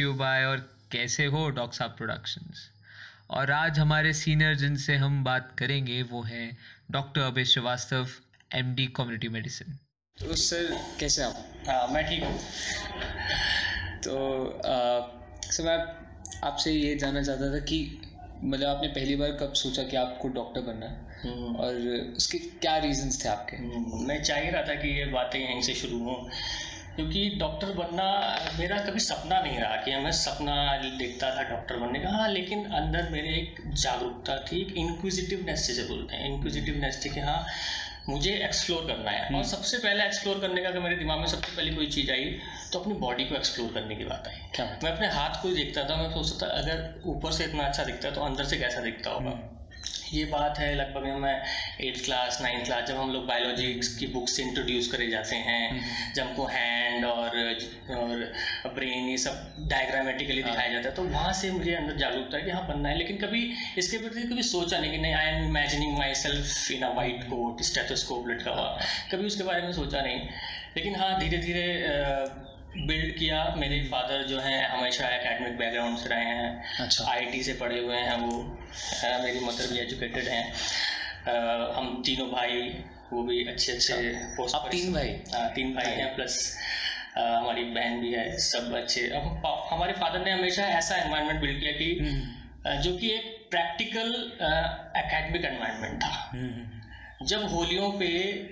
You bye और कैसे हो डॉक्टर साहब प्रोडक्शंस और आज हमारे सीनियर जिनसे हम बात करेंगे वो हैं doctor Abhay Srivastava M D community medicine तो सर कैसे आप? हाँ मैं ठीक हूँ। तो आ, सर मैं आपसे ये जानना चाहता था कि मतलब आपने पहली बार कब सोचा कि आपको डॉक्टर बनना है? हम्म, और उसके क्या रीजंस थे आपके? हम्म, मैं चाह ही रहा था कि ये बातें यहीं से शुरू हों। क्योंकि डॉक्टर बनना मेरा कभी सपना नहीं रहा कि मैं सपना देखता था डॉक्टर बनने का। हाँ लेकिन अंदर मेरे एक जागरूकता थी एक इंक्विजिटिवनेस जिसे बोलते हैं। इंक्विजिटिवनेस थी कि हाँ मुझे एक्सप्लोर करना है। और सबसे पहले एक्सप्लोर करने का अगर मेरे दिमाग में सबसे पहली कोई चीज़ आई तो अपनी बॉडी को एक्सप्लोर करने की बात आई। क्या मैं अपने हाथ को ही देखता था मैं सोचता था अगर ऊपर से इतना अच्छा दिखता है तो अंदर से कैसा दिखता होगा? ये बात है लगभग हमें एट्थ क्लास नाइन्थ क्लास जब हम लोग बायोलॉजी की बुक से इंट्रोड्यूस करे जाते हैं जब हमको हैंड और और ब्रेन ये सब डायग्रामेटिकली दिखाया जाता है तो वहाँ से मुझे अंदर जागरूकता है कि हाँ बनना है। लेकिन कभी इसके प्रति कभी सोचा नहीं कि नहीं I am imagining myself in a white coat stethoscope लटका हुआ। कभी उसके बारे में सोचा नहीं। लेकिन हाँ धीरे धीरे बिल्ड किया। मेरे फादर जो हैं हमेशा एकेडमिक बैकग्राउंड से रहे हैं। अच्छा। आईटी से पढ़े हुए हैं वो। मेरी मदर भी एजुकेटेड हैं। हम तीनों भाई वो भी अच्छे अच्छे पोस्ट आप तीन भाई? हाँ तीन भाई हैं प्लस आ, हमारी बहन भी है सब अच्छे। हम हमारे फादर ने हमेशा ऐसा एनवायरनमेंट बिल्ड किया कि हम्म, जो कि एक प्रैक्टिकल एकेडमिक एनवायरनमेंट था। हम्म, जब होलियों पे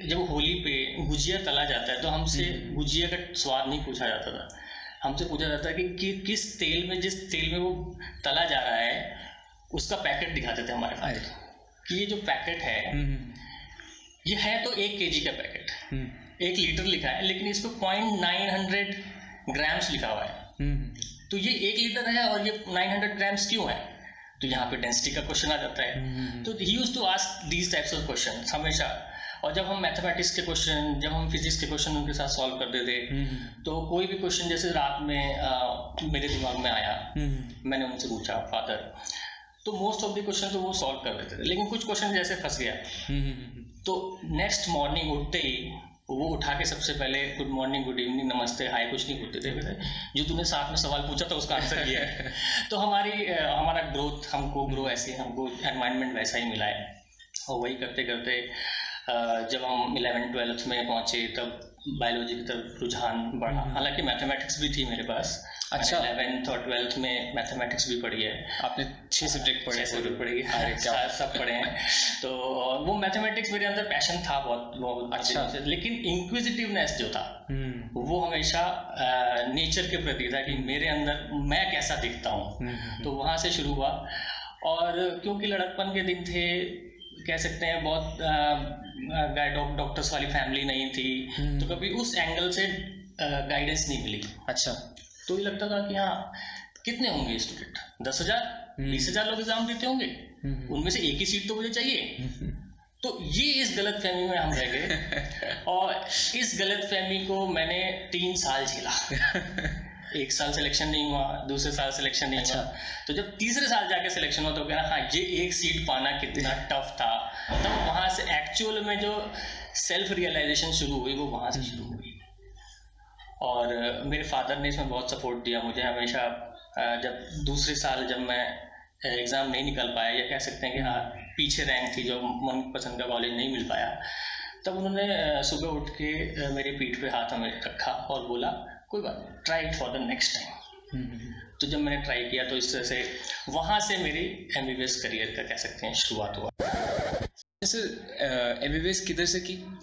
जब होली पे गुजिया तला जाता है तो हमसे गुजिया का स्वाद नहीं पूछा जाता था। हमसे पूछा जाता है कि, कि किस तेल में जिस तेल में वो तला जा रहा है उसका पैकेट दिखाते थे हमारे पास। कि ये जो पैकेट है हम्म, ये है तो एक केजी का पैकेट। हम्म, एक लीटर लिखा है लेकिन इस पर पॉइंट नाइन हंड्रेड ग्राम्स लिखा हुआ है। हम्म, तो ये एक लीटर है और ये नाइन हंड्रेड ग्राम्स क्यों है? तो यहाँ पे डेंसिटी का क्वेश्चन आ जाता है। हम्म, तो he use to ask these types of question हमेशा। और जब हम मैथमेटिक्स के क्वेश्चन जब हम फिजिक्स के क्वेश्चन उनके साथ सॉल्व करते थे हम्म, तो कोई भी क्वेश्चन जैसे रात में अ, मेरे दिमाग में आया। हम्म, मैंने उनसे पूछा फादर तो मोस्ट ऑफ़ द क्वेश्चन तो वो सॉल्व कर देते थे। लेकिन कुछ क्वेश्चन जैसे फंस गया। हम्म, तो नेक्स्ट मॉर्निंग उठते ही वो उठा के सबसे पहले गुड मॉर्निंग गुड इवनिंग नमस्ते हाय कुछ नहीं होते थे जो तुमने साथ में सवाल पूछा था उसका आंसर ये है। तो हमारी हमारा ग्रोथ हमको ग्रो ऐसे हमको एनवायरमेंट वैसा ही मिला है। और वही करते करते जब हम इलेवन ट्वेल्थ में पहुँचे तब बायोलॉजी की तरफ़ रुझान बढ़ा। हालाँकि मैथमेटिक्स भी थी मेरे पास। अच्छा। इलेवेंथ और ट्वेल्थ में मैथमेटिक्स भी पढ़ी है। आपने छह सब्जेक्ट पढ़े पूरे? subject पढ़ी है। अरे क्या सब- पढ़े हैं। तो वो मैथमेटिक्स मेरे अंदर पैशन था बहुत बहुत अच्छा। लेकिन इंक्विजिटिवनेस जो था हम्म, वो हमेशा नेचर के प्रति था कि मेरे अंदर मैं कैसा दिखता हूँ। हम्म, तो वहाँ से शुरू हुआ। और क्योंकि लड़कपन के दिन थे कह सकते हैं बहुत डॉक्टर्स वाली फैमिली नहीं थी। हम्म। तो कभी उस एंगल से गाइडेंस नहीं मिली। अच्छा। तो ये लगता था कि हाँ कितने होंगे स्टूडेंट दस हज़ार? बीस हज़ार लोग एग्ज़ाम देते होंगे। हम्म, उनमें से एक ही सीट तो मुझे चाहिए। हम्म, तो ये इस गलत फहमी में हम रह गए। और इस गलत फहमी को मैंने तीन साल झेला। एक साल सिलेक्शन नहीं हुआ दूसरे साल सिलेक्शन नहीं अच्छा। हुआ तो जब तीसरे साल जाके सिलेक्शन हुआ तो कह रहा हाँ ये एक सीट पाना कितना टफ था। तब वहाँ से एक्चुअल में जो सेल्फ रियलाइजेशन शुरू हुई वो वहाँ से शुरू हुई। और मेरे फादर ने इसमें बहुत सपोर्ट दिया मुझे हमेशा जब दूसरे साल जब मैं एग्ज़ाम नहीं निकल पाया या कह सकते हैं कि हाँ पीछे रैंक थी जो मन पसंद का कॉलेज नहीं मिल पाया तब उन्होंने सुबह उठ के मेरे पीठ पे हाथ हमें रखा और बोला कोई बात नहीं try for the next time तो जब मैंने ट्राई किया तो इस तरह से वहाँ से मेरी एमबीबीएस करियर का कह सकते हैं शुरुआत हुआ। सर एम बी किधर से की?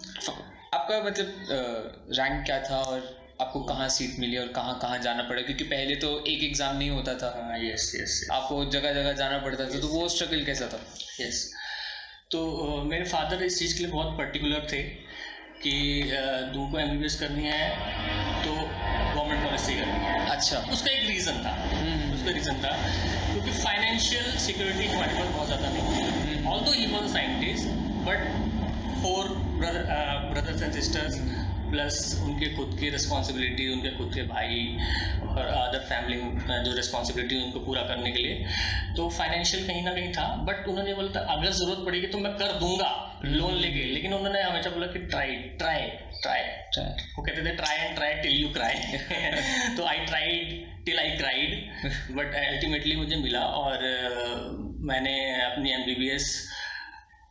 आपका मतलब रैंक क्या था और आपको कहाँ सीट मिली और कहाँ कहाँ जाना पड़ा? क्योंकि पहले तो एक एग्ज़ाम नहीं होता था। हाँ यस यस आपको जगह जगह जाना पड़ता था तो वो स्ट्रगल कैसा था? यस तो मेरे फादर इस चीज़ के लिए बहुत पर्टिकुलर थे कि अ, तुमको एम करनी है तो गवर्नमेंट पॉलिसी करनी है। अच्छा। उसका एक रीज़न था। हम्म, उसका रीज़न था क्योंकि फाइनेंशियल सिक्योरिटी हमारे पास बहुत ज़्यादा नहीं थी। Although he was scientist but four brothers and sisters plus उनके खुद की रिस्पॉन्सिबिलिटी उनके खुद के भाई और अदर फैमिली जो रिस्पॉन्सिबिलिटी उनको पूरा करने के लिए। तो फाइनेंशियल कहीं ना कहीं था बट उन्होंने बोला था, अगर ज़रूरत पड़ेगी तो मैं कर दूँगा लोन लेके। लेकिन उन्होंने हमेशा बोला कि ट्राई ट्राई ट्राई. वो कहते थे try and try till you cry तो I tried till I cried but ultimately मुझे मिला और मैंने अपनी एम बी बी एस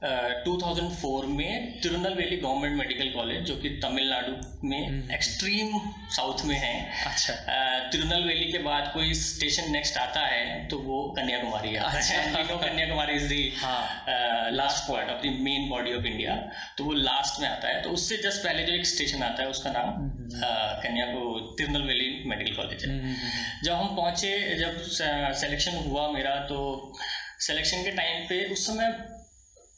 2004 में तिरुनेलवेली गवर्नमेंट मेडिकल कॉलेज जो कि तमिलनाडु में एक्सट्रीम साउथ में है। अच्छा। तिरुनेलवेली के बाद कोई स्टेशन नेक्स्ट आता है तो वो कन्याकुमारी आता है। अच्छा। We कन्याकुमारी इज़ दी हाँ। Last point of the main body of India तो वो लास्ट में आता है। तो उससे जस्ट पहले जो एक स्टेशन आता है उसका नाम अ, कन्याकु तिरुनेलवेली मेडिकल कॉलेज है। हम्म, जब हम पहुँचे जब सिलेक्शन हुआ मेरा तो सिलेक्शन के टाइम पे उस समय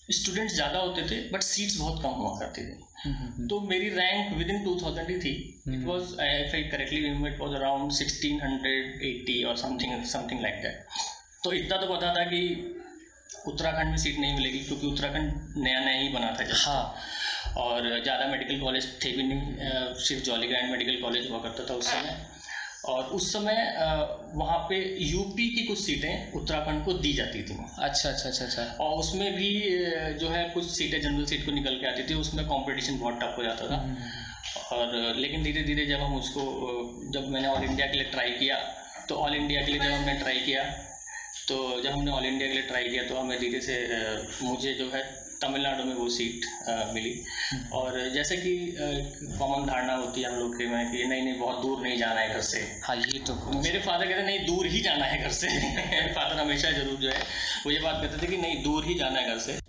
स्टूडेंट्स ज़्यादा होते थे बट सीट्स बहुत कम हुआ करती थी। तो मेरी rank within two thousand ही थी। It was if I correctly it was around sixteen hundred eighty और समथिंग समथिंग लाइक दैट तो इतना तो पता था कि उत्तराखंड में सीट नहीं मिलेगी क्योंकि उत्तराखंड नया नया ही बना था हाँ। और ज़्यादा मेडिकल कॉलेज थे भी नहीं सिर्फ़ जॉली ग्रैंड मेडिकल कॉलेज हुआ करता था उस समय। और उस समय वहाँ पे यूपी की कुछ सीटें उत्तराखंड को दी जाती थी अच्छा अच्छा अच्छा अच्छा। और उसमें भी जो है कुछ सीटें जनरल सीट को निकल के आती थी उसमें कंपटीशन बहुत टफ हो जाता था। और लेकिन धीरे धीरे जब हम उसको जब मैंने ऑल इंडिया के लिए ट्राई किया तो ऑल इंडिया के लिए जब हमने ट्राई किया तो जब हमने ऑल इंडिया के लिए ट्राई किया तो हमें धीरे से मुझे जो है तमिलनाडु में वो सीट मिली। और जैसे कि कॉमन धारणा होती है हम लोग के में कि नहीं नहीं बहुत दूर नहीं जाना है घर से। हाँ ये तो मेरे फादर कहते नहीं दूर ही जाना है घर से। मेरे फादर हमेशा ज़रूर जो है वो ये बात कहते थे कि नहीं दूर ही जाना है घर से।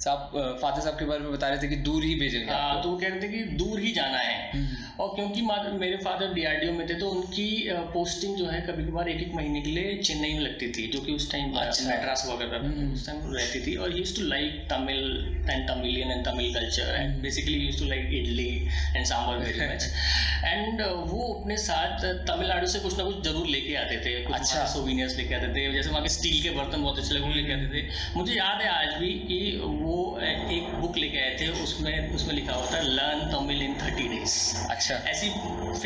साहब फादर साहब के बारे में बता रहे थे कि दूर ही भेजेंगे हाँ, तो वो कहते थे कि दूर ही जाना है। हम्म, और क्योंकि मेरे फादर डीआरडीओ में थे तो उनकी पोस्टिंग जो है कभी कभार एक एक महीने के लिए चेन्नई में लगती थी जो कि उस टाइम अच्छा। मैड्रास था। हम्म। उस टाइम रहती थी और use to like Tamil and Tamilian and Tamil culture and basically use to like idli and sambar very much and वो अपने साथ तमिलनाडु से कुछ ना कुछ ज़रूर लेके आते थे। कुछ अच्छा। सोविनियर्स लेके आते थे। जैसे वहाँ के स्टील के बर्तन बहुत अच्छे लगे लेके आते थे। मुझे याद है आज भी कि वो एक बुक लेके आए थे उसमें उसमें लिखा हुआ था learn Tamil in thirty days अच्छा ऐसी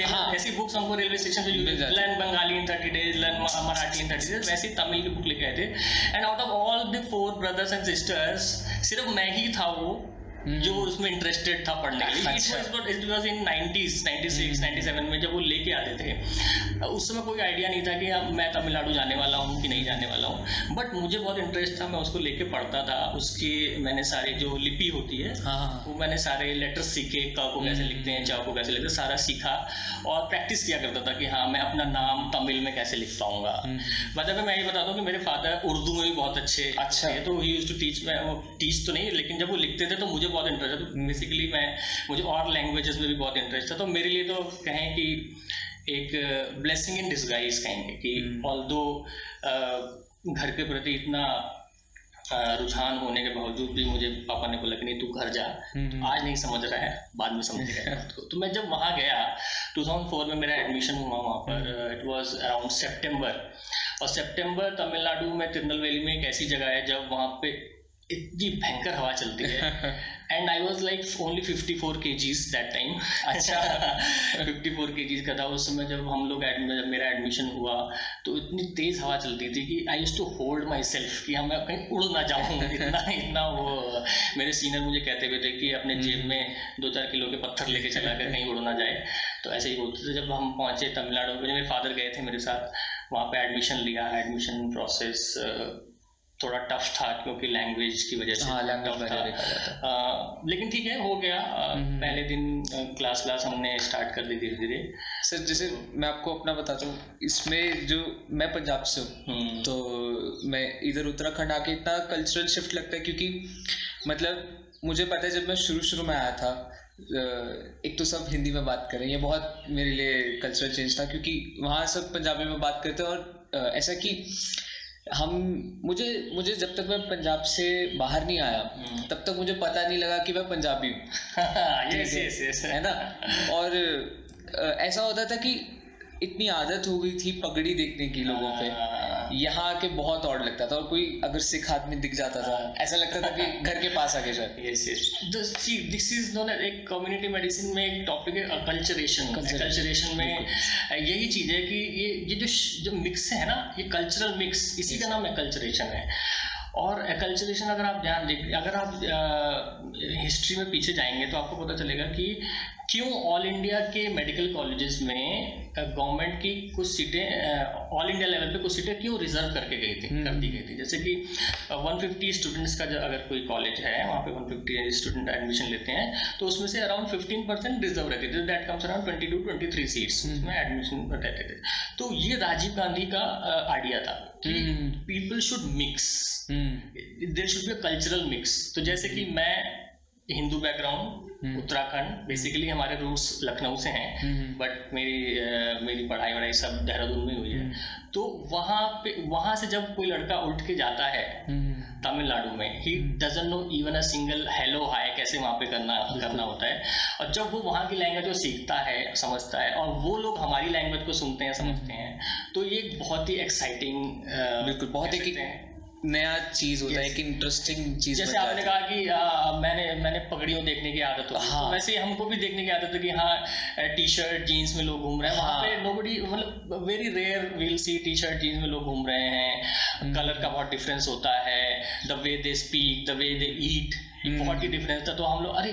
हाँ। ऐसी बुक्स हमको रेलवे स्टेशन पे। Learn Bengali in thirty days learn Marathi in thirty days वैसी तमिल की बुक लेके आए थे and out of all the four brothers and sisters सिर्फ़ मैं ही था वो जो उसमें इंटरेस्टेड था पढ़ने के लिए। अच्छा। इट वाज इन 90s 96 97 में जब वो लेके आते थे। उस समय कोई आइडिया नहीं था कि मैं तमिलनाडु जाने वाला हूँ कि नहीं जाने वाला हूँ। बट मुझे बहुत इंटरेस्ट था मैं उसको लेके पढ़ता था। उसकी मैंने सारे जो लिपि होती है हाँ हाँ वो मैंने सारे लेटर्स सीखे क को कैसे लिखते हैं चा को कैसे लिखते हैं सारा सीखा। और प्रैक्टिस किया करता था कि हाँ मैं अपना नाम तमिल में कैसे लिख पाऊँगा। मतलब मैं ये बता दूँ कि मेरे फादर उर्दू में भी बहुत अच्छे अच्छा। तो ही टीच मैं वो टीच तो नहीं लेकिन जब वो लिखते थे तो मुझे बहुत इंटरेस्ट था तो बेसिकली मैं मुझे और लैंग्वेजेस में भी बहुत इंटरेस्ट था तो मेरे लिए तो कहें कि एक ब्लेसिंग इन डिसगाइज कहेंगे कि ऑल दो घर के प्रति इतना रुझान होने के बावजूद भी मुझे पापा ने बोला कि नहीं तू घर जा। हम्म, आज नहीं समझ रहा है बाद में समझेगा बात तो मैं जब वहाँ गया 2004 में मेरा एडमिशन हुआ वहाँ पर इट वाज अराउंड सितंबर और सितंबर तमिलनाडु में तिरुनेलवेली में एक ऐसी जगह है जब वहाँ पे इतनी भयंकर हवा चलती है। And I was like only 54 four kgs that time अच्छा 54 फोर के जीज का था उस समय जब हम लोग जब मेरा एडमिशन हुआ तो इतनी तेज हवा चलती थी कि I use to hold myself कि हाँ मैं कहीं उड़ ना जाऊँ। इतना इतना वो मेरे सीनियर मुझे कहते हुए थे कि अपने जेब में दो चार किलो के पत्थर लेके चला कर कहीं उड़ ना जाए। तो ऐसे ही बोलते थे जब हम पहुँचे तमिलनाडु में मेरे फादर गए थे मेरे साथ। वहाँ पे एडमिशन लिया एडमिशन प्रोसेस थोड़ा टफ था क्योंकि लैंग्वेज की वजह से हाँ लैंग्वेज था। अ, लेकिन ठीक है हो गया अ, हम्म। पहले दिन क्लास क्लास हमने स्टार्ट कर दी धीरे धीरे सर जैसे मैं आपको अपना बताता हूँ इसमें जो मैं पंजाब से हूँ हम्म, तो मैं इधर उत्तराखंड आके इतना कल्चरल शिफ्ट लगता है क्योंकि मतलब मुझे पता है जब मैं शुरू शुरू में आया था एक तो सब हिंदी में बात करें ये बहुत मेरे लिए कल्चरल चेंज था क्योंकि वहाँ सब पंजाबी में बात करते हैं और ऐसा कि हम मुझे मुझे जब तक मैं पंजाब से बाहर नहीं आया हम्म। तब तक मुझे पता नहीं लगा कि मैं पंजाबी हूँ। Yes yes yes. है ना? और ऐसा होता था कि इतनी आदत हो गई थी पगड़ी देखने की लोगों पे। हाँ, यहाँ आके बहुत और लगता था और कोई अगर सिख आदमी दिख जाता था ऐसा लगता था कि घर के पास आके जाए। The see this is एक कम्युनिटी मेडिसिन में एक टॉपिक है कल्चरेशन कल्चरेशन में यही चीज़ है कि ये ये जो जो मिक्स है ना ये कल्चरल मिक्स इसी का नाम है कल्चरेशन है। और कल्चरेशन अगर आप ध्यान देख अगर आप हिस्ट्री में पीछे जाएँगे तो आपको पता चलेगा कि क्यों ऑल इंडिया के मेडिकल कॉलेजेस में गवर्नमेंट की कुछ सीटें ऑल इंडिया लेवल पे कुछ सीटें क्यों रिज़र्व करके गई थी कर दी गई थी? जैसे कि 150 स्टूडेंट्स का जो अगर कोई कॉलेज है वहाँ पे 150 स्टूडेंट एडमिशन लेते हैं तो उसमें से अराउंड 15 परसेंट रिज़र्व रहते थे। That comes around 22 two 23 seats में एडमिशन रहते थे। तो ये राजीव गांधी का आइडिया था कि people should mix there should be cultural mix तो जैसे कि मैं हिंदू बैकग्राउंड हम्म। उत्तराखंड बेसिकली हमारे रूट्स लखनऊ से हैं बट हम्म, हम्म। मेरी आ, मेरी पढ़ाई वढ़ाई सब देहरादून में हुई है। तो वहाँ पे वहाँ से जब कोई लड़का उठ के जाता है तमिलनाडु में ही doesn't know even a single hello hi कैसे वहाँ पे करना करना होता है। और जब वो वहाँ की लैंग्वेज को सीखता है समझता है और वो लोग हमारी लैंग्वेज को सुनते हैं समझते हैं तो ये बहुत ही एक्साइटिंग बिल्कुल बहुत ही। नया चीज़ होता है एक इंटरेस्टिंग चीज़ जैसे आपने कहा कि आ, मैंने मैंने पगड़ियों देखने की आदत हो। हाँ. तो वैसे हमको भी देखने की आदत है कि हाँ टी शर्ट जीन्स में लोग घूम रहे हैं। हाँ. वहाँ पे नो मतलब very rare will see T shirt jeans में लोग घूम रहे हैं। Colour hmm. का बहुत डिफरेंस होता है। The way they speak the way they eat बहुत ही डिफरेंस था। तो हम लोग अरे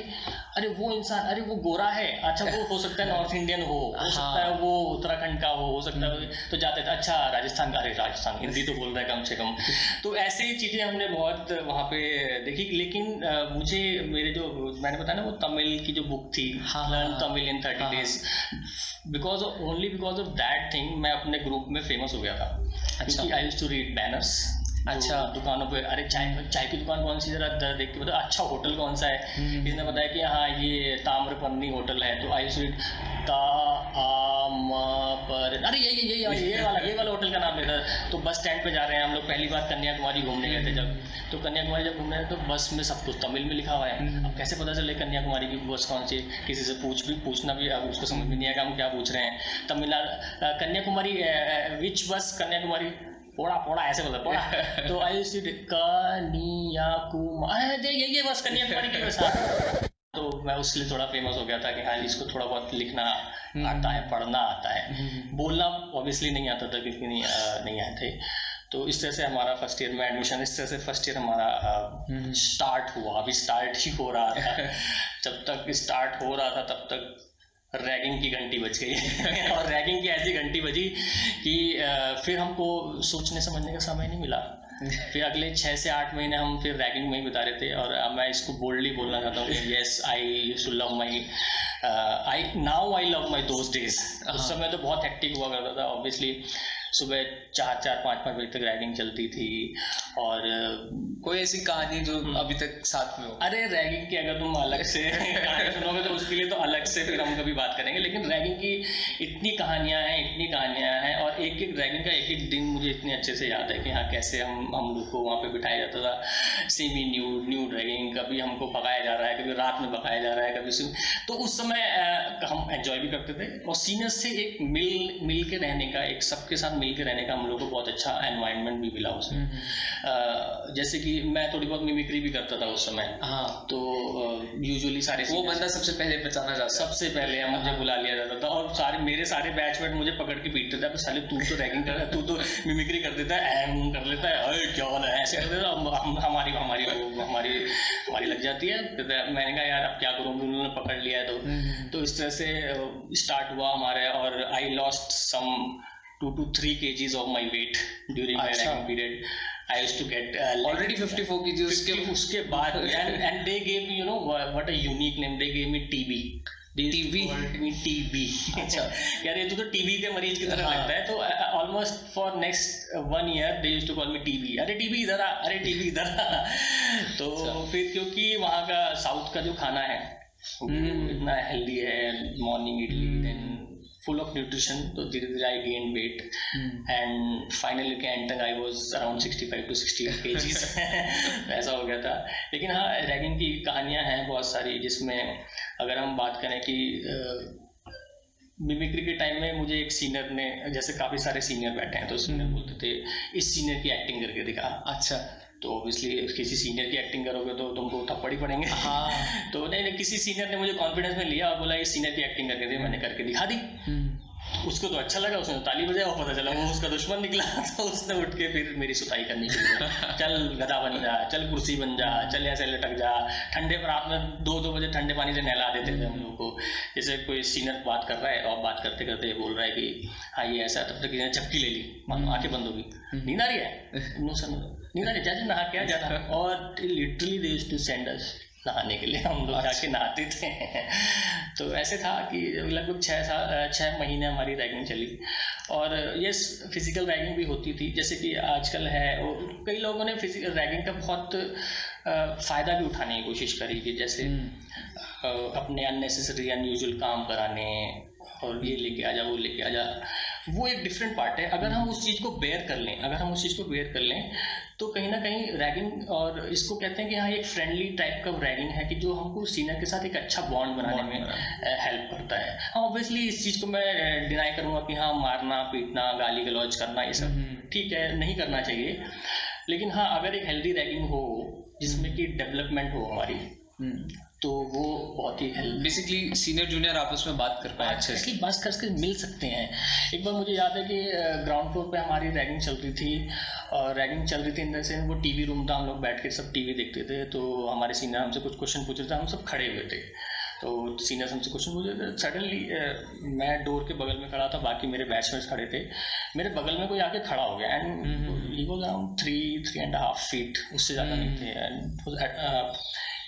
अरे वो इंसान अरे वो गोरा है। अच्छा वो हो सकता है नॉर्थ इंडियन हो हो हाँ। सकता है वो उत्तराखंड का हो हो सकता है हम्म। तो जाते थे अच्छा राजस्थान का अरे राजस्थान हिंदी तो बोल रहा है कम से कम। तो ऐसे ही चीज़ें हमने बहुत वहाँ पे देखी। लेकिन मुझे मेरे जो मैंने बताया ना वो तमिल की जो बुक थी learn Tamil in thirty days because only because of that thing मैं अपने ग्रुप में फ़ेमस हो गया था। क्योंकि I use to read banners अच्छा दुकानों पे अरे चाय चाय की दुकान कौन सी जरा देख के बताओ। अच्छा होटल कौन सा है? हम्म। इसने बताया कि हाँ ये ताम्रपन्नी होटल है तो आई स्वीट ता पर अरे ये ये ये ये वाला ये वाला होटल का नाम लेता तो बस स्टैंड पे जा रहे हैं हम लोग। पहली बार कन्याकुमारी घूमने गए थे जब। तो कन्याकुमारी जब घूमने तो बस में सब कुछ तमिल में लिखा हुआ है। हम्म। अब कैसे पता चले कन्याकुमारी की बस कौन सी किसी से पूछ भी पूछना भी अब उसको समझ में नहीं आएगा हम क्या पूछ रहे हैं। तमिलनाडु कन्याकुमारी विच बस कन्याकुमारी पोड़ा पोड़ा ऐसे बोलते पोड़ा तो आई यूज्ड कन्याकुमारी ये ये बस कन्याकुमारी की बस तो मैं उसके थोड़ा फ़ेमस हो गया था कि हाँ इसको थोड़ा बहुत लिखना हम्म। आता है पढ़ना आता है हम्म। बोलना ऑब्वियसली नहीं आता था क्योंकि नहीं नहीं आए थे तो इस तरह से हमारा फ़र्स्ट ईयर में एडमिशन इस तरह से फ़र्स्ट ईयर हमारा स्टार्ट हम्म। हुआ अभी स्टार्ट ही हो रहा था जब तक स्टार्ट हो रहा था तब तक रैगिंग की घंटी बज गई और रैगिंग की ऐसी घंटी बजी कि फिर हमको सोचने समझने का समय नहीं मिला। फिर अगले छः से आठ महीने हम फिर रैगिंग में ही बिता रहे थे और मैं इसको बोल्डली बोलना चाहता हूँ कि yes I too love my I now I love my those days उस समय तो बहुत एक्टिव हुआ करता था ऑब्वियसली सुबह चार चार पाँच पाँच बजे तक रैगिंग चलती थी और कोई ऐसी कहानी जो हम्म। अभी तक साथ में हो? अरे रैगिंग की अगर तुम अलग से कहानी सुनोगे तो उसके लिए तो अलग से फिर हम कभी बात करेंगे लेकिन रैगिंग की इतनी कहानियाँ हैं इतनी कहानियाँ हैं और एक एक रैगिंग का एक एक दिन मुझे इतने अच्छे से याद है कि हाँ कैसे हम हम लोग को वहाँ पे बिठाया जाता था। सेमी न्यू न्यू रैगिंग कभी हमको पकाया जा रहा है कभी रात में पकाया जा रहा है कभी तो उस समय हम एंजॉय भी करते थे और सीनियर से एक मिल मिल के रहने का एक सबके साथ मिल के रहने का हम लोग को बहुत अच्छा एनवायरनमेंट भी मिला उसमें हम्म, हम्म। जैसे कि मैं थोड़ी बहुत मिमिक्री भी करता था उस समय। हाँ। तो यूजुअली सारे वो बंदा सबसे पहले पहचाना जाता सबसे पहले मुझे बुला लिया जाता था और सारे मेरे सारे बैचमेट मुझे पकड़ के पीटते थे। साले तू तो रैगिंग कर तू तो मिमिक्री कर देता है एम कर लेता है अरे क्या वाला है ऐसे कर देता हमारी हमारी हमारी हमारी लग जाती है। मैंने कहा यार अब क्या करूँ? उन्होंने पकड़ लिया है तो। हम्म, तो इस तरह से स्टार्ट हुआ हमारे और I lost some two to three kgs of my weight during my ranking period. I used to get uh, already 54 kgs. उसके उसके बाद and and they gave me you know what a unique name. They gave me TB. TB TB अच्छा यार ये तो, तो TB के मरीज़ की तरह हाँ. लगता है तो almost for next one year they used to call me TB अरे टीबी इधर आ अरे टीबी इधर आ तो अच्छा। फिर क्योंकि वहाँ का साउथ का जो खाना है हम्म। इतना हेल्दी है morning idli then full of nutrition so धीरे धीरे I gained weight. Hmm. and finally के end तक I was around 65 to 68 kgs. ऐसा हो गया था। लेकिन हाँ रैगिंग की कहानियाँ हैं बहुत सारी जिसमें अगर हम बात करें कि मिमिक्री के टाइम में मुझे एक सीनियर ने जैसे काफ़ी सारे सीनियर बैठे हैं तो सीनियर hmm. बोलते थे इस सीनियर की एक्टिंग करके दिखा। अच्छा। तो ऑब्वियसली किसी सीनियर की एक्टिंग करोगे तो तुमको थप्पड़ ही पड़ेंगे। हाँ। तो नहीं नहीं किसी सीनियर ने मुझे कॉन्फिडेंस में लिया और बोला ये सीनियर की एक्टिंग करके दी मैंने करके दिखा दी। हम्म। उसको तो अच्छा लगा उसने ताली बजाया और पता चला वो उसका दुश्मन निकला तो उसने उठ के फिर मेरी सुताई करनी शुरू चल गधा बन जा चल कुर्सी बन जा चल ऐसे लटक जा। ठंडे पर रात में दो दो बजे ठंडे पानी से नहला देते थे हम लोग को। जैसे कोई सीनियर बात कर रहा है और बात करते करते बोल रहा है कि हाँ ये ऐसा तब तक किसी चपकी ले ली मानो आँखें बंद होगी नींद आ रही है? No sir. नींद आ रही है नहा क्या जाना और literally they to send us नहाने के लिए। हम लोग अच्छा। जाके नहाते थे। तो ऐसे था कि लगभग छः साल छः महीने हमारी रैगिंग चली। और ये फ़िज़िकल रैगिंग भी होती थी। जैसे कि आजकल है और कई लोगों ने फ़िज़िकल रैगिंग का बहुत फ़ायदा भी उठाने की कोशिश करी कि जैसे हम्म। अपने अननेसेसरी अनयूजल काम कराने और ये लेके आ जा वो लेके आ जा वो एक डिफरेंट पार्ट है अगर हम उस चीज़ को बेयर कर लें अगर हम उस चीज़ को बेयर कर लें तो कहीं ना कहीं रैगिंग और इसको कहते हैं कि हाँ एक फ्रेंडली टाइप का रैगिंग है कि जो हमको सीनियर के साथ एक अच्छा बॉन्ड बनाने में हेल्प करता है हाँ ऑब्वियसली इस चीज़ को मैं डिनाई करूँगा कि हाँ मारना पीटना गाली गलौज करना ये सब हम्म। ठीक है नहीं करना चाहिए लेकिन हाँ अगर एक हेल्दी रैगिंग हो जिसमें कि डेवलपमेंट हो हमारी हम्म। तो वो बहुत ही हेल्प बेसिकली सीनियर जूनियर आपस में बात कर पाए अच्छे से। बात करके मिल सकते हैं। एक बार मुझे याद है कि ग्राउंड फ्लोर पे हमारी रैगिंग चल रही थी और रैगिंग चल रही थी इन से वो टीवी रूम था हम लोग बैठ के सब टीवी देखते थे तो हमारे सीनियर हमसे कुछ क्वेश्चन पूछ रहे थे हम सब खड़े हुए थे। तो सीनियर हमसे क्वेश्चन पूछ रहे थे सडनली मैं डोर के बगल में खड़ा था बाकी मेरे बैचमेट्स खड़े थे। मेरे बगल में कोई आके खड़ा हो गया and he was around three three and half feet उससे ज़्यादा नहीं थे and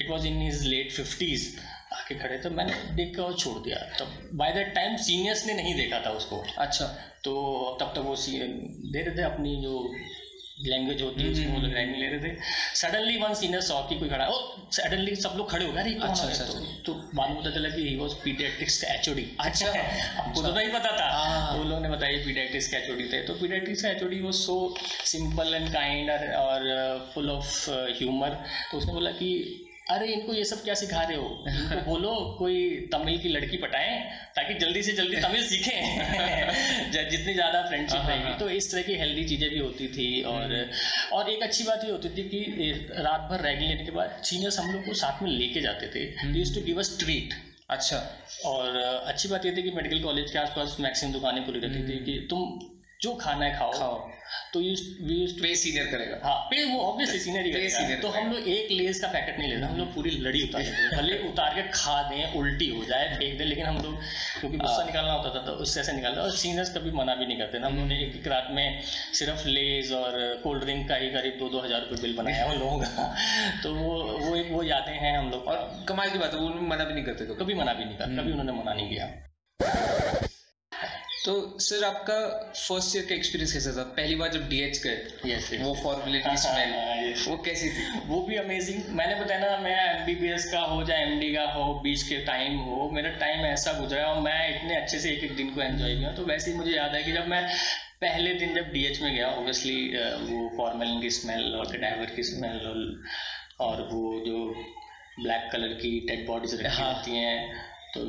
it was in his late fifties आके खड़े थे मैंने देख कर और छोड़ दिया। तब बाय दैट टाइम सीनियर्स ने नहीं देखा था उसको। अच्छा। तो तब तक वो दे रहे थे अपनी जो लैंग्वेज होती है उसको लोग रैंक ले रहे थे। सडनली वन सीनियर सॉ की कोई खड़ा ओ सडनली सब लोग खड़े हो गए। अच्छा, अच्छा, तो, अच्छा। तो बाद में पता चला कि ही वाज पीडियाट्रिक्स का एचओडी अच्छा। हमको तो नहीं पता था। हाँ। तो लोगों ने बताया पीडियाट्रिक्स का एचओडी थे। तो पीडियाट्रिक्स का HOD was so simple and kind और फुल ऑफ़ ह्यूमर तो उसने बोला कि अरे इनको ये सब क्या सिखा रहे हो? इनको बोलो कोई तमिल की लड़की पटाएँ ताकि जल्दी से जल्दी तमिल सीखें। जितनी ज़्यादा फ्रेंडशिप हाँ, हाँ, रहेगी। हाँ। तो इस तरह की हेल्दी चीज़ें भी होती थी और हम्म। और एक अच्छी बात ये होती थी कि रात भर रैगिंग लेने के बाद सीनियर्स हम लोग को साथ में लेके जाते थे। Use to give us treat अच्छा। और अच्छी बात ये थी कि मेडिकल कॉलेज के आसपास मैक्सिमम दुकानें खुली रहती थी हम्म। कि तुम जो खाना है खाओ। खाओ। तो यूज़ पे सीनियर करेगा। हाँ पे वो ऑब्वियसली सीनियर ही करेगा। तो हम लोग एक लेस का पैकेट नहीं लेते हम लोग पूरी लड़ी उतार देते भले उतार के खा दें उल्टी हो जाए फेंक दें लेकिन हम लोग क्योंकि गुस्सा हाँ। निकालना होता था तो उससे ऐसे निकालता और सीनियर्स कभी मना भी नहीं करते हम लोगों ने एक एक रात में सिर्फ़ लेज और कोल्ड ड्रिंक का ही करीब दो दो हज़ार रुपये बिल बनाया उन लोगों का। तो वो वो एक वो यादें हैं हम लोग। और कमाल की बात है वो मना भी नहीं करते कभी। मना भी नहीं करते कभी उन्होंने मना नहीं किया। तो सर आपका फ़र्स्ट ईयर का एक्सपीरियंस कैसा था? पहली बार जब डीएच गए yes, वो फॉर्मुलेटरी स्मेल वो कैसी थी? वो भी अमेजिंग मैंने बताया ना मैं एमबीबीएस का हो या एमडी का हो बीच के टाइम हो मेरा टाइम ऐसा गुजरा और मैं इतने अच्छे से एक एक दिन को एंजॉय किया। तो वैसे ही मुझे याद है कि जब मैं पहले दिन जब डीएच में गया ऑब्वियसली वो फॉर्मेलिन की स्मेल और कैडावर की स्मेल और वो जो ब्लैक कलर की डेड बॉडीज रखी हाँ। होती हैं तो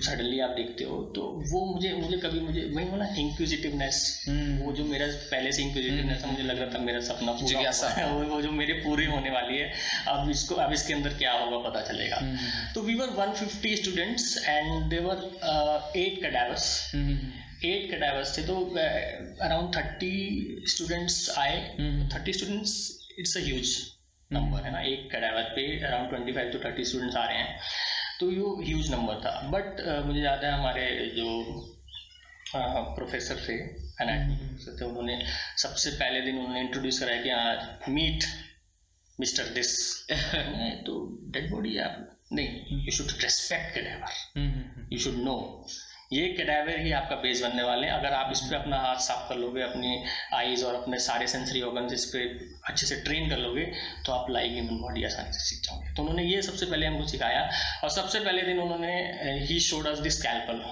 सडनली आप देखते हो तो वो मुझे मुझे कभी मुझे वही बोला इंक्विजिटिवनेस हम्म। वो जो मेरा पहले से इंक्विजिटिवनेस मुझे लग रहा था मेरा सपना पूरा है वो, वो जो मेरे पूरी होने वाली है अब इसको अब इसके अंदर क्या होगा पता चलेगा। हम्म। तो we were 150 students and there were eight cadavers eight cadavers थे तो अराउंड थर्टी स्टूडेंट्स आए। Thirty students it's a huge number है ना? एक कडावर पे around twenty five to thirty students आ रहे हैं। तो यू ह्यूज नंबर था। बट uh, मुझे याद है हमारे जो प्रोफेसर थे एनाटमी प्रोफेसर थे उन्होंने सबसे पहले दिन उन्होंने इंट्रोड्यूस कराया कि आज मीट मिस्टर दिस तो डेड बॉडी आप नहीं you should respect cadaver you should know ये कैडावर ही आपका बेस बनने वाले हैं। अगर आप इस पर अपना हाथ साफ़ कर लोगे अपनी आईज और अपने सारे सेंसरी ऑर्गन इस पर अच्छे से ट्रेन कर लोगे तो आप लाइव ह्यूमन बॉडी आसानी से सीख जाओगे। तो उन्होंने ये सबसे पहले हमको सिखाया और सबसे पहले दिन उन्होंने ही शोड अस दिस कैल्पल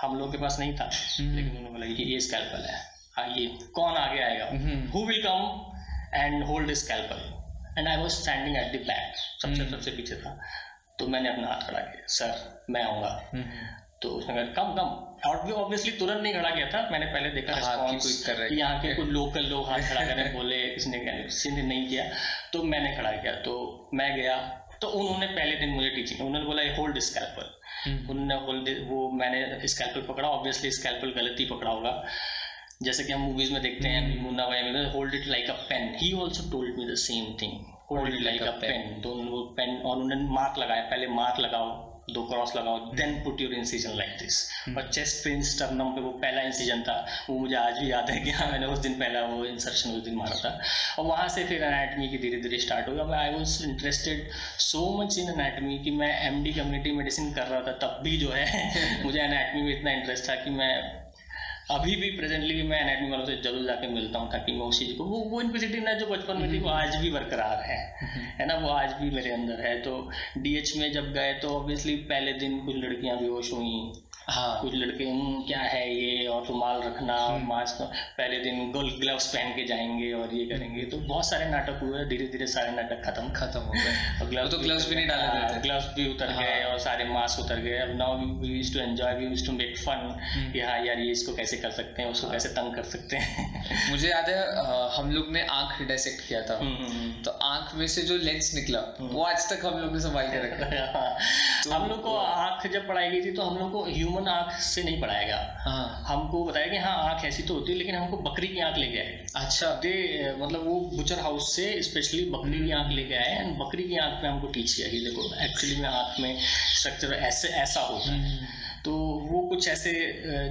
हम लोग के पास नहीं था हम्म। लेकिन उन्होंने बोला ये ये स्कैल्पल है। आइए कौन आगे आएगा? Who will come and hold scalpel and I was standing at the back सबसे हम्म। सबसे पीछे था। तो मैंने अपना हाथ खड़ा किया सर मैं आऊँगा। हम्म। तो उसने कहा कम कम और भी ऑब्वियसली तुरंत नहीं खड़ा किया था मैंने पहले देखा रिस्पॉन्स कि यहाँ के कुछ लोकल लोग हाथ खड़ा करने बोले किसने किसी नहीं किया तो मैंने खड़ा किया तो मैं गया तो उन्होंने पहले दिन मुझे टीचिंग उन्होंने बोला होल्ड स्कैल्पर हम्म। उन्होंने होल्ड वो मैंने स्कैल्पल पकड़ा ऑब्वियसली स्कैल्पल गलत ही पकड़ा होगा। जैसे कि हम मूवीज़ में देखते हैं हम्म। Munna Bhai hold it like a pen he also told me the same thing hold it like a pen तो वो पेन और उन्होंने मार्क लगाया पहले मार्क लगाओ दो क्रॉस लगाओ then put your incision like this और चेस्ट पे स्टर्नम पे वो पहला इंसिजन था वो मुझे आज भी याद है कि हाँ मैंने उस दिन पहला वो इंसर्शन उस दिन मारा था। और वहाँ से फिर अनाटमी की धीरे धीरे स्टार्ट हो गया। मैं I was interested so much in anatomy कि मैं एम डी कम्युनिटी मेडिसिन कर रहा था तब भी जो है मुझे अनाटमी में इतना इंटरेस्ट था कि मैं अभी भी प्रेजेंटली मैं एनएडमी वालों से ज़रूर जाके मिलता हूँ ताकि मैं उस चीज़ को वो वो इनक्विजिटिवनेस जो बचपन में थी, वो आज भी बरकरार है। है ना? वो आज भी मेरे अंदर है। तो डीएच में जब गए तो ऑब्वियसली पहले दिन कुछ लड़कियाँ बेहोश हुई। हाँ कुछ लड़के "हम्म, क्या है ये? और रुमाल रखना हम्म। मास्क पहले दिन गोल ग्लव्स पहन के जाएँगे और ये करेंगे। तो बहुत सारे नाटक हुए धीरे धीरे सारे नाटक खत्म खत्म हो गए। और gloves तो gloves भी नहीं डाले ग्लव्स भी उतर हाँ। गए और सारे मास्क उतर गए। अब now we used to enjoy we used to make fun. कि हाँ यार ये इसको कैसे कर सकते हैं उसको कैसे तंग कर सकते हैं। मुझे याद है हम लोग ने आँख डायसेक्ट किया था। हम्म। तो आँख में से जो लेंस निकला वो आज तक हम लोग ने संभाल के रखा तो- हम लोग को आँख जब पढ़ाई गई थी तो हम लोग को ह्यूमन आँख से नहीं पढ़ाया गया हाँ। हमको बताया कि हाँ आँख ऐसी तो होती है लेकिन हमको बकरी की आँख लेके आए। अच्छा। दे मतलब वो बुचर हाउस से स्पेशली बकरी की आँख लेके आए एंड बकरी की आँख में हमको टीच किया कि देखो एक्चुअली में आँख में स्ट्रक्चर ऐसे ऐसा होता है। हम्म, तो वो कुछ ऐसे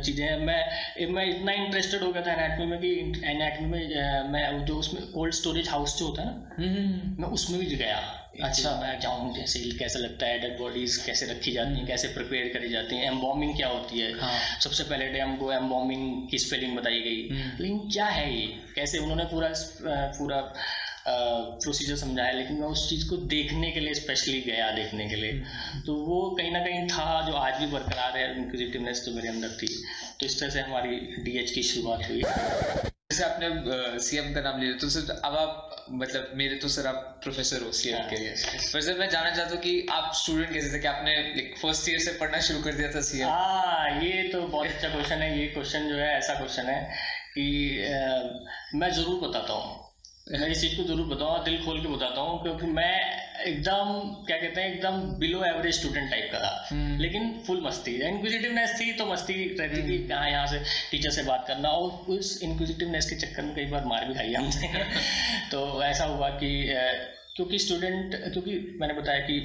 चीज़ें हैं। मैं मैं इतना इंटरेस्टेड हो गया था एनाटमी में कि एनाटमी में मैं जो उसमें कोल्ड स्टोरेज हाउस जो होता है ना हम्म, मैं उसमें भी गया। अच्छा। मैं जाऊँ जैसे कैसा लगता है डेड बॉडीज कैसे रखी जाती हैं कैसे प्रिपेयर करी जाती हैं एम्बॉमिंग क्या होती है? हाँ। सबसे पहले डे हमको एम्बॉमिंग की स्पेलिंग बताई गई। हम्म। लेकिन क्या है ये? कैसे उन्होंने पूरा पूरा प्रोसीजर समझाया लेकिन मैं उस चीज़ को देखने के लिए स्पेशली गया देखने के लिए। तो वो कहीं ना कहीं था जो आज भी बरकरार है इंक्विजिटिवनेस जो मेरे अंदर थी। तो इस तरह से हमारी डीएच की शुरुआत हुई। जैसे आपने सीएम का नाम लिया तो सर अब आप मतलब मेरे तो सर आप प्रोफेसर हो सीएम हाँ, के लिए। yes. पर सर मैं जानना चाहता हूँ कि आप स्टूडेंट कैसे थे कि आपने लाइक फ़र्स्ट ईयर से पढ़ना शुरू कर दिया था सीएम हाँ ये तो बहुत अच्छा क्वेश्चन है। ये क्वेश्चन जो है ऐसा क्वेश्चन है कि अ, मैं ज़रूर बताता हूँ। इस चीज़ को ज़रूर बताऊँगा दिल खोल के बताता हूँ क्योंकि मैं एकदम क्या कहते हैं एकदम बिलो एवरेज स्टूडेंट टाइप का था। हम्म। लेकिन फुल मस्ती इंक्विजिटिवनेस थी तो मस्ती रहती थी कहाँ यहाँ से टीचर से बात करना और उस इंक्विजिटिवनेस के चक्कर में कई बार मार भी खाई हमने। तो ऐसा हुआ कि क्योंकि स्टूडेंट क्योंकि मैंने बताया कि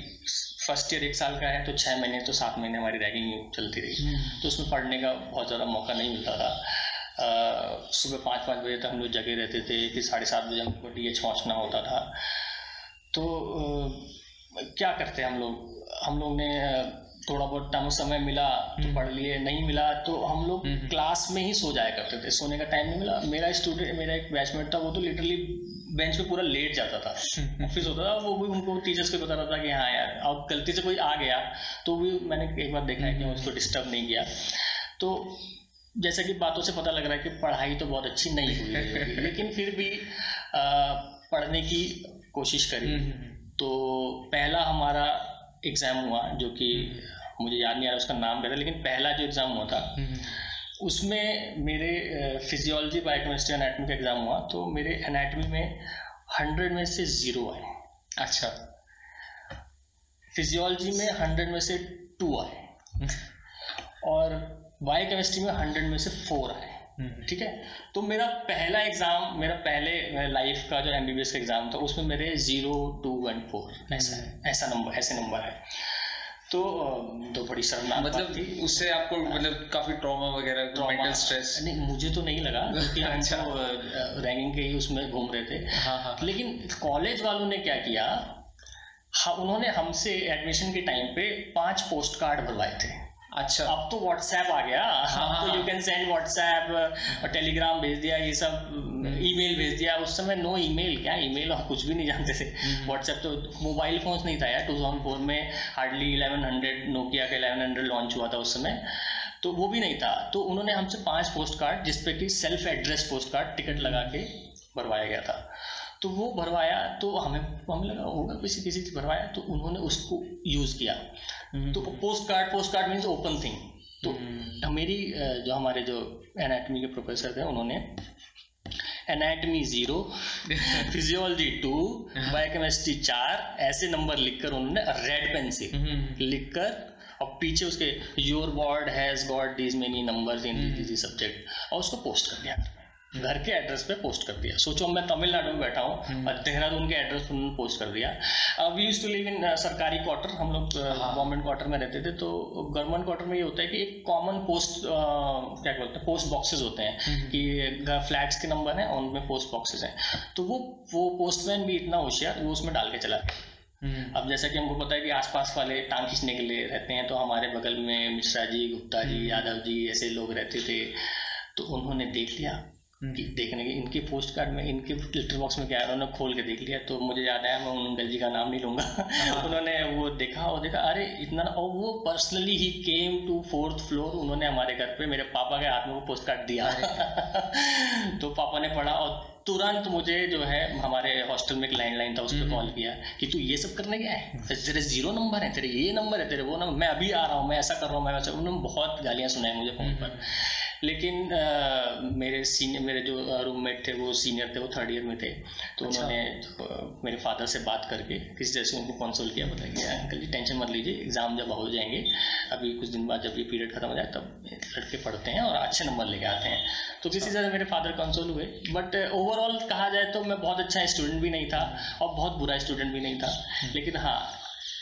फ़र्स्ट ईयर एक साल का है तो छः महीने तो सात महीने हमारी रैगिंग चलती रही। तो उसमें पढ़ने का बहुत ज़्यादा मौका नहीं मिलता था। सुबह पाँच पाँच बजे तक हम लोग जगे रहते थे फिर साढ़े सात बजे हमको डी एच पहुँचना होता था। तो अ, क्या करते हम लोग? हम लोग ने थोड़ा बहुत टाइम समय मिला तो पढ़ लिए नहीं मिला तो हम लोग हम्म। क्लास में ही सो जाया करते थे। सोने का टाइम नहीं मिला। मेरा स्टूडेंट मेरा एक बैचमेट था वो तो लिटरली बेंच पे पूरा लेट जाता था। ऑफ़िस होता था वो भी उनको टीचर्स को बताता था कि हाँ यार अब गलती से कोई आ गया तो भी मैंने एक बार देखा है कि मैं उसको डिस्टर्ब नहीं किया। तो जैसा कि बातों से पता लग रहा है कि पढ़ाई तो बहुत अच्छी नहीं हुई होगी लेकिन फिर भी आ, पढ़ने की कोशिश करी। तो पहला हमारा एग्ज़ाम हुआ जो कि मुझे याद नहीं आ रहा उसका नाम था लेकिन पहला जो एग्ज़ाम हुआ था उसमें मेरे फिजियोलॉजी बायोकेमिस्ट्री एनाटमी का एग्ज़ाम हुआ तो मेरे एनाटमी में हंड्रेड में से ज़ीरो आए। अच्छा। फिजियोलॉजी में हंड्रेड में से टू आए। और बायोकेमिस्ट्री में हंड्रेड में से फोर आए ठीक है? तो मेरा पहला एग्ज़ाम मेरा पहले लाइफ का जो एमबीबीएस का एग्ज़ाम था उसमें मेरे ज़ीरो टू वन फोर ऐसा ऐसा नंबर ऐसे नंबर है तो तो बड़ी शर्मनाक बात थी। मतलब उससे आपको मतलब काफ़ी ट्रॉमा वगैरह मेंटल स्ट्रेस नहीं मुझे तो नहीं लगा क्योंकि हम अच्छा। तो रैंकिंग के ही उसमें घूम रहे थे। हाँ हाँ लेकिन कॉलेज वालों ने क्या किया हाँ, उन्होंने हमसे एडमिशन के टाइम पे पाँच पोस्ट कार्ड भरवाए थे। अच्छा। अब तो व्हाट्सएप आ गया। हाँ, अब तो। You can send WhatsApp Telegram भेज दिया ये सब ईमेल भेज दिया। उस समय नो ईमेल क्या ईमेल और कुछ भी नहीं जानते थे। व्हाट्सएप तो मोबाइल फोन्स नहीं था यार। टू थाउज़ेंड फोर में हार्डली इलेवन हंड्रेड नोकिया का इलेवन हंड्रेड लॉन्च हुआ था उस समय। तो वो भी नहीं था। तो उन्होंने हमसे पाँच पोस्ट कार्ड जिसपे कि self address post card ticket लगा के भरवाया गया था। तो वो भरवाया तो हमें हमें लगा होगा किसी किसी से भरवाया। तो उन्होंने उसको यूज़ किया। तो post card post card means open thing तो मेरी जो हमारे जो एनाटमी के प्रोफेसर थे उन्होंने anatomy zero physiology two biochemistry चार ऐसे नंबर लिखकर उन्होंने रेड पेन से लिखकर और पीछे उसके your word has got these many numbers in this subject और उसको पोस्ट कर दिया। घर के एड्रेस पे पोस्ट कर दिया सोचो मैं तमिलनाडु में बैठा हूँ हम्म। और देहरादून के एड्रेस पर उन्होंने पोस्ट कर दिया we use to live in सरकारी क्वार्टर हम लोग हाँ। गवर्नमेंट क्वार्टर में रहते थे तो गवर्नमेंट क्वार्टर में ये होता है कि एक कॉमन पोस्ट क्या बोलते हैं पोस्ट बॉक्सेस होते हैं हम्म। कि फ्लैट्स के नंबर हैं उनमें पोस्ट बॉक्सेस हैं तो वो वो पोस्टमैन भी इतना होशियार वो उसमें डाल के चला गया हम्म। अब जैसा कि हमको पता है कि आसपास वाले टांग खींचने के लिए रहते हैं तो हमारे बगल में मिश्रा जी गुप्ता जी। यादव जी ऐसे लोग रहते थे तो उन्होंने देख लिया देखने के इनके पोस्ट कार्ड में इनके लेटर बॉक्स में क्या है? उन्होंने खोल के देख लिया तो मुझे याद आया मैं उन अंकल जी का नाम नहीं लूँगा। उन्होंने वो देखा और देखा अरे इतना और वो personally he came to fourth floor उन्होंने हमारे घर पे मेरे पापा के हाथ में वो पोस्ट कार्ड दिया तो पापा ने पढ़ा और तुरंत मुझे जो है हमारे हॉस्टल में एक लैंडलाइन था उस पर कॉल किया कि तू ये सब करने गया है? तेरे ज़ीरो नंबर है तेरे ये नंबर है तेरे वो नंबर मैं अभी आ रहा हूँ मैं ऐसा कर रहा हूँ मैं वैसा उन्होंने बहुत गालियाँ सुनाई मुझे फ़ोन पर। लेकिन अ, मेरे सीनियर मेरे जो रूममेट थे वो सीनियर थे वो थर्ड ईयर में थे। तो अच्छा। उन्होंने मेरे फादर से बात करके किस तरह से उनको कंसोल किया बताया कि अंकल जी टेंशन मत लीजिए एग्ज़ाम जब हो जाएँगे अभी कुछ दिन बाद जब ये पीरियड खत्म हो जाए तब लड़के पढ़ते हैं और अच्छे नंबर लेके आते हैं। तो किसी तरह से मेरे फादर कंसोल हुए बट ओवरऑल कहा जाए तो मैं बहुत अच्छा स्टूडेंट भी नहीं था और बहुत बुरा स्टूडेंट भी नहीं था। लेकिन हाँ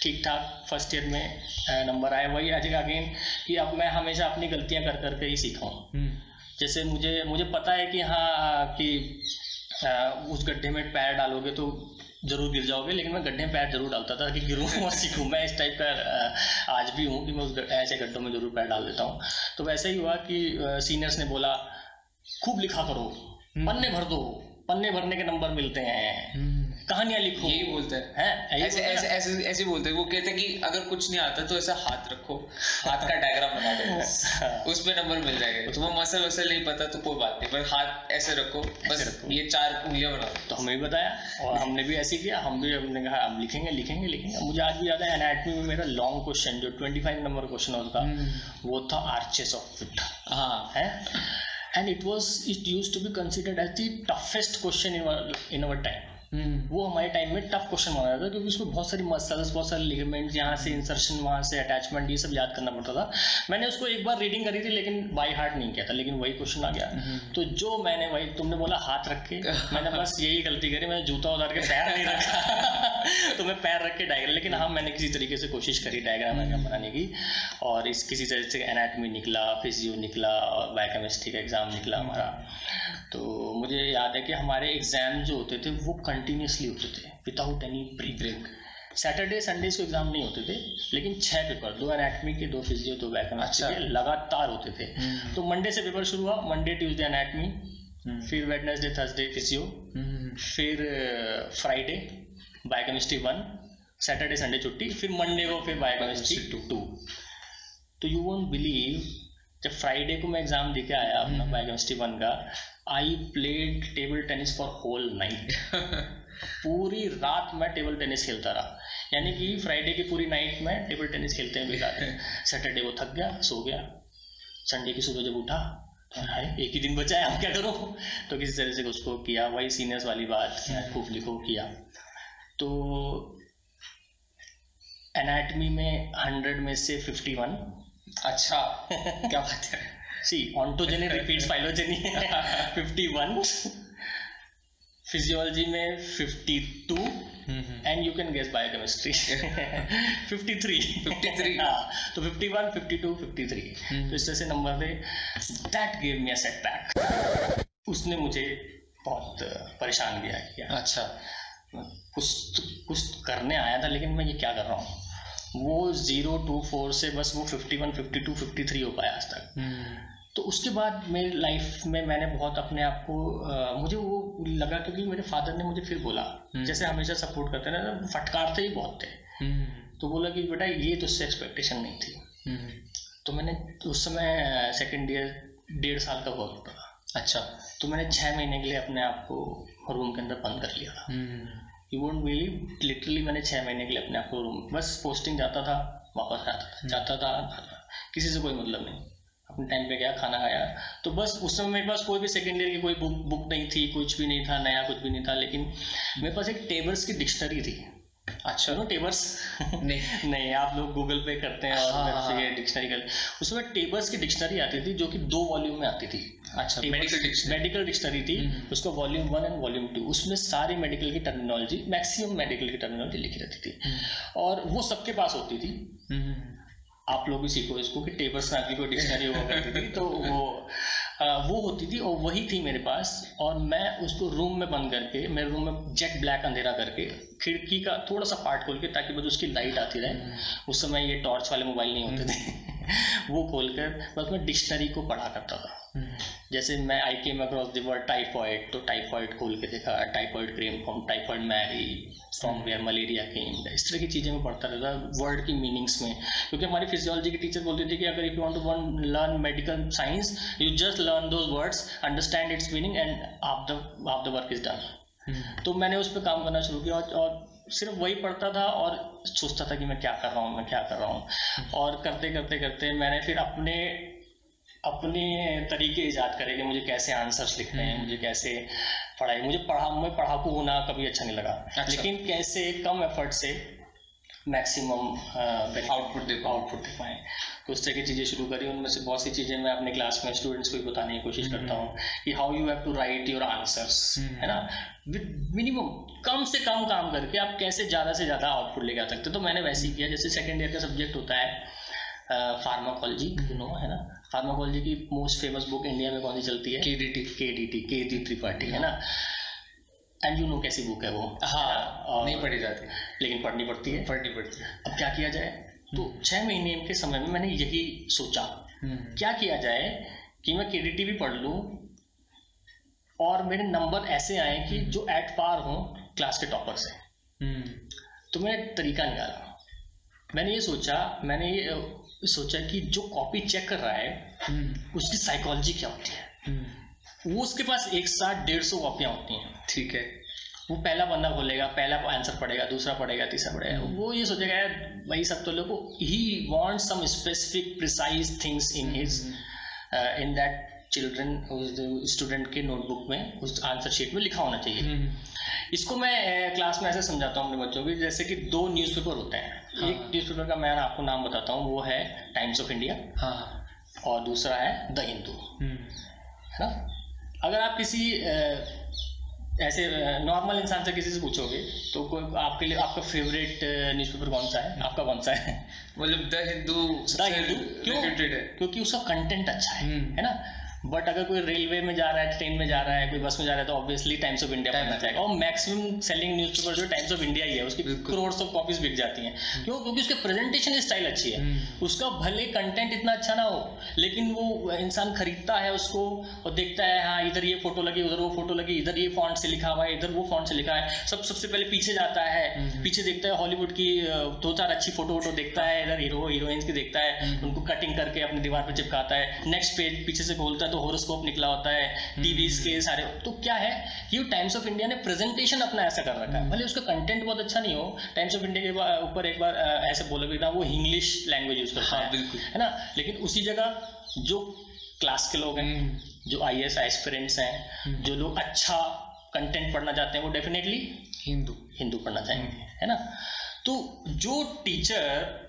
ठीक ठाक फ़र्स्ट ईयर में नंबर आए वही आज अगेन कि अब मैं हमेशा अपनी गलतियाँ कर करके ही सीखा हूँ। हम्म। जैसे मुझे मुझे पता है कि हाँ कि आ, उस गड्ढे में पैर डालोगे तो ज़रूर गिर जाओगे लेकिन मैं गड्ढे में पैर ज़रूर डालता था कि गिरूँ और सीखूँ। मैं इस टाइप का आज भी हूँ कि मैं उस ऐसे गड्ढों में ज़रूर पैर डाल देता हूँ। तो वैसे ही हुआ कि सीनियर्स ने बोला खूब लिखा करो पन्ने भर दो। पन्ने भरने के नंबर मिलते हैं। हम्म। कहानियाँ लिखो। यही बोलते हैं। हैं? ऐसे ऐसे ऐसे ऐसे बोलते हैं। वो कहते हैं कि अगर कुछ नहीं आता तो ऐसा हाथ रखो। हाथ का डायग्राम बना दो। उस पे नंबर मिल जाएगा। तुम्हें मसल वसल नहीं पता तो कोई बात नहीं। पर हाथ ऐसे रखो। बस रखो। ये चार उंगलियाँ बनाओ तो हमें भी बताया। और हमने भी ऐसे किया। हम भी हमने कहा अब लिखेंगे लिखेंगे लिखेंगे। मुझे आज भी याद है एनाटमी में मेरा लॉन्ग क्वेश्चन जो 25 नंबर क्वेश्चन होता वो था आर्चेस ऑफ़ फिट हाँ। है? and it was it used to be considered as the toughest question in our in our time. वो हमारे टाइम में टफ क्वेश्चन माना जाता था क्योंकि उसमें बहुत सारी मसल्स बहुत सारे लिगामेंट्स यहाँ से इंसर्शन वहाँ से अटैचमेंट ये सब याद करना पड़ता था। मैंने उसको एक बार रीडिंग करी थी लेकिन बाई हार्ट नहीं किया था लेकिन वही क्वेश्चन आ गया। तो जो मैंने वही तुमने बोला हाथ रख के मैंने बस यही गलती करी मैंने जूता उतार के पैर नहीं रखा। तो मैं पैर रख के डायग्राम लेकिन हाँ मैंने किसी तरीके से कोशिश करी डायग्राम वायग्राम बनाने की और इस किसी तरह से एनाटमी निकला फिजियो निकला और बायोकेमिस्ट्री का एग्ज़ाम निकला हमारा। तो मुझे याद है कि हमारे एग्ज़ाम जो होते थे वो कंटिन्यूसली होते थे without any break Saturday Sundays को एग्ज़ाम नहीं होते थे लेकिन छह पेपर दो एनाटमी के दो फिजियो दो अच्छा। के लगातार होते थे हम्म। तो मंडे से पेपर शुरू हुआ मंडे ट्यूसडे एनाटमी हम्म। फिर वेडनेसडे थर्सडे फिजियो हम्म। फिर Friday biochemistry one Saturday Sunday छुट्टी फिर मंडे को फिर बायोकेमिस्ट्री टू टू तो यू वोंट बिलीव जब फ्राइडे को मैं एग्ज़ाम देके आया अपना बायोकेमिस्ट्री वन का I played table tennis for whole night पूरी रात मैं टेबल टेनिस खेलता रहा। यानी कि फ्राइडे की पूरी नाइट में टेबल टेनिस खेलते हैं। बिता सैटरडे को थक गया, सो गया। संडे की सुबह जब उठा। तो हाय, एक ही दिन बचा है, अब क्या करूँ? तो किसी तरह से उसको किया, वही सीनियर्स वाली बात खूब लिखो किया। तो एनाटमी में हंड्रेड में से फिफ्टी वन अच्छा क्या बात है। See ontogeny repeats phylogeny fifty one physiology में fifty two and you can guess biochemistry 53 53 हाँ तो 51 52 53 तो इस तरह से नंबर थे that gave me a setback उसने मुझे बहुत परेशान किया किया। अच्छा। कुछ कुछ करने आया था लेकिन मैं ये क्या कर रहा हूँ? वो ज़ीरो टू फोर से बस वो fifty one fifty two fifty three हो पाया आज तक हम्म। तो उसके बाद मेरी लाइफ में मैंने बहुत अपने आप को मुझे वो लगा क्योंकि मेरे फादर ने मुझे फिर बोला जैसे हमेशा सपोर्ट करते ना फटकारते ही बहुत थे हम्म। तो बोला कि बेटा ये तुझसे एक्सपेक्टेशन नहीं थी। तो मैंने उस समय सेकेंड ईयर डेढ़ साल का हुआ करता था अच्छा तो मैंने छः महीने के लिए अपने आप को रूम के अंदर बंद कर लिया था। यू वोट बिलीव लिटरली मैंने छः महीने के लिए अपने आप को रूम बस पोस्टिंग जाता था, वापस आता था, जाता था। किसी से कोई मतलब नहीं। अपने टाइम पे गया, खाना खाया। तो बस उस समय मेरे पास कोई भी सेकेंड ईयर की कोई बुक बुक नहीं थी, कुछ भी नहीं था, नया कुछ भी नहीं था, लेकिन मेरे पास एक टेबल्स की डिक्शनरी थी। अच्छा नो टेबर्स नहीं। नहीं आप लोग गूगल पे करते हैं और हाँ, हाँ, डिक्शनरी कर उसमें टेबर्स की डिक्शनरी आती थी जो कि दो वॉल्यूम में आती थी। अच्छा मेडिकल डिक्शनरी मेडिकल डिक्शनरी थी। उसका volume one and volume two उसमें सारी मेडिकल की टर्मिनोलॉजी मैक्सिमम मेडिकल की टर्मिनोलॉजी लिखी रहती थी। हम्म। और वो सबके पास होती थी। हम्म। आप लोग भी सीखो इसको कि टेबर्स नाम की कोई डिक्शनरी हुआ करती थी तो वो वो होती थी और वही थी मेरे पास और मैं उसको रूम में बंद करके मेरे रूम में जेट ब्लैक अंधेरा करके खिड़की का थोड़ा सा पार्ट खोल के ताकि बस उसकी लाइट आती रहे। उस समय ये टॉर्च वाले मोबाइल नहीं होते थे। वो खोल कर बस मैं डिक्शनरी को पढ़ा करता था। जैसे मैं I came across the word typhoid तो टाइफॉइड खोल के देखा typhoid cream from typhoid Mary from where malaria came इस तरह की चीज़ें मैं पढ़ता रहता वर्ड की मीनिंग्स में। क्योंकि हमारी फिजियोलॉजी की टीचर बोलती थी कि अगर if you want to one learn medical science you just learn those words understand its meaning and आप द आप द वर्क इज़ डन तो मैंने उस पर काम करना शुरू किया और सिर्फ़ वही पढ़ता था और सोचता था कि मैं क्या कर रहा हूँ मैं क्या कर रहा हूँ। और करते करते करते मैंने फिर अपने अपने तरीके ईजाद करे कि मुझे कैसे आंसर्स लिखने हैं हम्म। मुझे कैसे पढ़ाई मुझे पढ़ा मैं पढ़ाकू होना कभी अच्छा नहीं लगा अच्छा। लेकिन कैसे कम एफर्ट से मैक्सिमम आउटपुट दे आउटपुट दे पाए तो उस तरह की चीज़ें शुरू करी उनमें से बहुत सी चीज़ें मैं अपने क्लास में स्टूडेंट्स को भी बताने की कोशिश करता हम्म। हूँ कि how you have to write your answers है ना विद मिनिमम कम से कम काम करके आप कैसे ज़्यादा से ज़्यादा आउटपुट लेके आ सकते तो मैंने वैसे ही किया जैसे सेकेंड ईयर का सब्जेक्ट होता है फार्माकोलॉजी यू नो है ना? फार्माकोलॉजी की मोस्ट फ़ेमस बुक इंडिया में कौन सी चलती है? K D T K D T के डी त्रिपाठी है ना? एंड यू नो कैसी बुक है वो? हाँ नहीं पढ़ी जाती। लेकिन पढ़नी पड़ती है। पढ़नी पड़ती है। अब क्या किया जाए? तो हम्म। छः महीने के समय में मैंने यही सोचा। हम्म। क्या किया जाए कि मैं के भी पढ़ लूँ और मेरे नंबर ऐसे आए कि हम्म। जो एट पार हों क्लास के टॉपर से तो मैं तरीका निकाला। मैंने ये सोचा मैंने ये सोचा कि जो कॉपी चेक कर रहा है उसकी साइकोलॉजी क्या होती है? वो उसके पास एक साथ डेढ़ सौ कॉपियाँ होती हैं। ठीक है। वो पहला बंदा बोलेगा पहला आंसर पड़ेगा दूसरा पड़ेगा तीसरा पढ़ेगा हम्म। वो ये सोचेगा यार भाई सब तो लोग ही want some specific precise things in his in that children student के नोटबुक में उस आंसर शीट में लिखा होना चाहिए। हम्म। इसको मैं क्लास में ऐसे समझाता हूँ अपने बच्चों को जैसे कि दो न्यूज़पेपर होते हैं। हाँ। एक न्यूज़पेपर का मैं आपको नाम बताता हूँ वो है टाइम्स ऑफ़ इंडिया हाँ। और दूसरा है द हिंदू हम्म। है ना? अगर आप किसी ऐसे नॉर्मल इंसान से किसी से पूछोगे तो कोई आपके लिए आपका फेवरेट न्यूज़पेपर कौन सा है? आपका कौन सा है? मतलब द हिंदू द हिंदू क्यों? क्योंकि उसका कंटेंट अच्छा है हम्म। है ना? बट अगर कोई रेलवे में जा रहा है ट्रेन में जा रहा है कोई बस में जा रहा है तो ऑब्वियसली टाइम्स ऑफ़ इंडिया पढ़ना चाहेगा और मैक्सिमम सेलिंग न्यूज़पेपर जो टाइम्स ऑफ़ इंडिया ही है उसकी करोड़ ऑफ़ कॉपीज बिक जाती हैं। हम्म। क्यों? क्योंकि उसके प्रेजेंटेशन स्टाइल अच्छी है। हम्म। उसका भले कंटेंट इतना अच्छा ना हो लेकिन वो इंसान खरीदता है उसको और देखता है हाँ इधर ये फ़ोटो लगी उधर वो फ़ोटो लगी इधर ये फॉन्ट से लिखा हुआ है इधर वो फॉन्ट से लिखा है। सब सबसे पहले पीछे जाता है। हम्म। पीछे देखता है हॉलीवुड की दो चार अच्छी फ़ोटो वोटो देखता है इधर हीरो हीरोइंस की देखता है उनको कटिंग करके अपनी दीवार पर चिपकाता है। नेक्स्ट पेज पीछे से खोलता है तो होरोस्कोप निकला होता है टीवीज के हम्म। सारे। तो क्या है ये टाइम्स ऑफ़ इंडिया ने प्रेजेंटेशन अपना ऐसा कर रखा है। हम्म। भले उसका कंटेंट बहुत अच्छा नहीं हो टाइम्स ऑफ़ इंडिया के ऊपर एक बार ऐसे बोला भी था वो इंग्लिश लैंग्वेज यूज़ करता हाँ, है। है ना? लेकिन उसी जगह जो क्लास के लोग हैं हम्म। जो आई एस एस्पिरेंट्स हैं जो लोग अच्छा कंटेंट पढ़ना चाहते हैं वो डेफिनेटली हिंदू। हिंदू पढ़ना चाहेंगे है ना? तो जो टीचर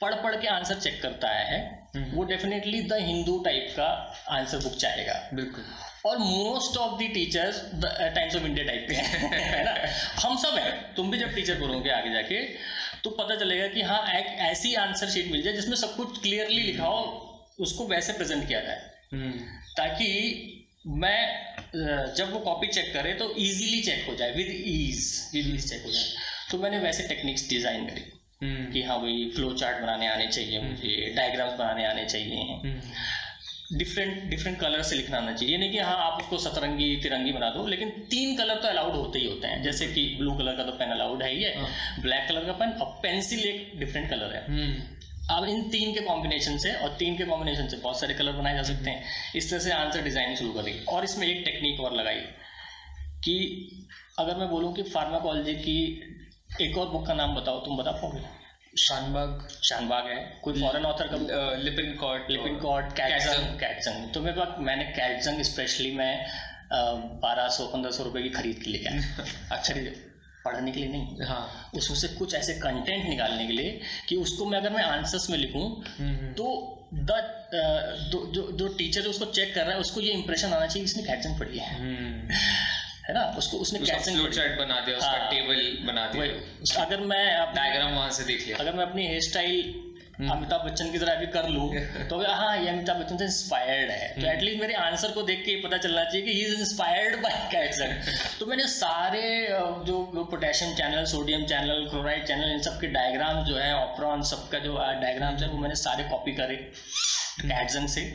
पढ़ पढ़ के आंसर चेक करता आया है हम्म। वो डेफिनेटली द हिंदू टाइप का आंसर बुक चाहेगा बिल्कुल और most of the teachers Times of India type के है ना हम सब हैं तुम भी जब टीचर बोलोगे आगे जाके तो पता चलेगा कि हाँ एक ऐसी आंसर शीट मिल जाए जिसमें सब कुछ क्लियरली लिखा हो उसको वैसे प्रेजेंट किया जाए हम्म। ताकि मैं जब वो कॉपी चेक करे तो इजीली चेक हो जाए विद ईज इजीली चेक हो जाए तो मैंने वैसे टेक्निक्स डिज़ाइन करी। कि हाँ भाई फ्लो चार्ट बनाने आने चाहिए हम्म। मुझे डायग्राम्स बनाने आने चाहिए। डिफरेंट डिफरेंट कलर से लिखना आना चाहिए। ये नहीं कि हाँ आप उसको सतरंगी तिरंगी बना दो लेकिन तीन कलर तो अलाउड होते ही होते हैं। जैसे कि ब्लू कलर का तो पेन अलाउड है ही है ब्लैक हाँ। कलर का पेन और पेंसिल एक डिफरेंट कलर है। हम्म। अब इन तीन के कॉम्बिनेशन से और तीन के कॉम्बिनेशन से बहुत सारे कलर बनाए जा सकते हैं। इस तरह से आंसर डिज़ाइन शुरू करेगी और इसमें एक टेक्निक और लगाई कि अगर मैं बोलूँ कि फार्माकोलॉजी की एक और बुक का नाम बताओ तुम बता पाओगे शानबाग। शानबाग है। कोई फॉरेन ऑथर का Lippincott Lippincott Katzung Katzung तो मेरे पास मैंने कैटजंग स्पेशली मैं बारह सौ पंद्रह सौ रुपये की खरीद के लेके अच्छा पढ़ने के लिए नहीं। हाँ। उसमें से कुछ ऐसे कंटेंट निकालने के लिए कि उसको मैं अगर मैं आंसर्स में लिखूं हम्म, तो द जो जो टीचर उसको चेक कर रहा है उसको ये इंप्रेशन आना चाहिए इसने कैटसन पढ़ी है। हम्म। है ना? उसको उसने उसका चार्ट बना दिया उसका हाँ। टेबल बना दिया। वही अगर मैं डायग्राम वहाँ से देख लिया। अगर मैं अपनी हेयर स्टाइल हम्म। अमिताभ बच्चन की तरह भी कर लूँ तो हाँ ये अमिताभ बच्चन से इंस्पायर्ड है। तो एटलीस्ट मेरे आंसर को देख के पता चलना चाहिए कि ही इज़ इंस्पायर्ड बाय कैटसन तो मैंने सारे जो जो potassium channel sodium channel chloride channel इन सब के डायग्राम जो है ऑपरॉन सबका जो डायग्राम्स है वो मैंने सारे कॉपी करे कैटसन से।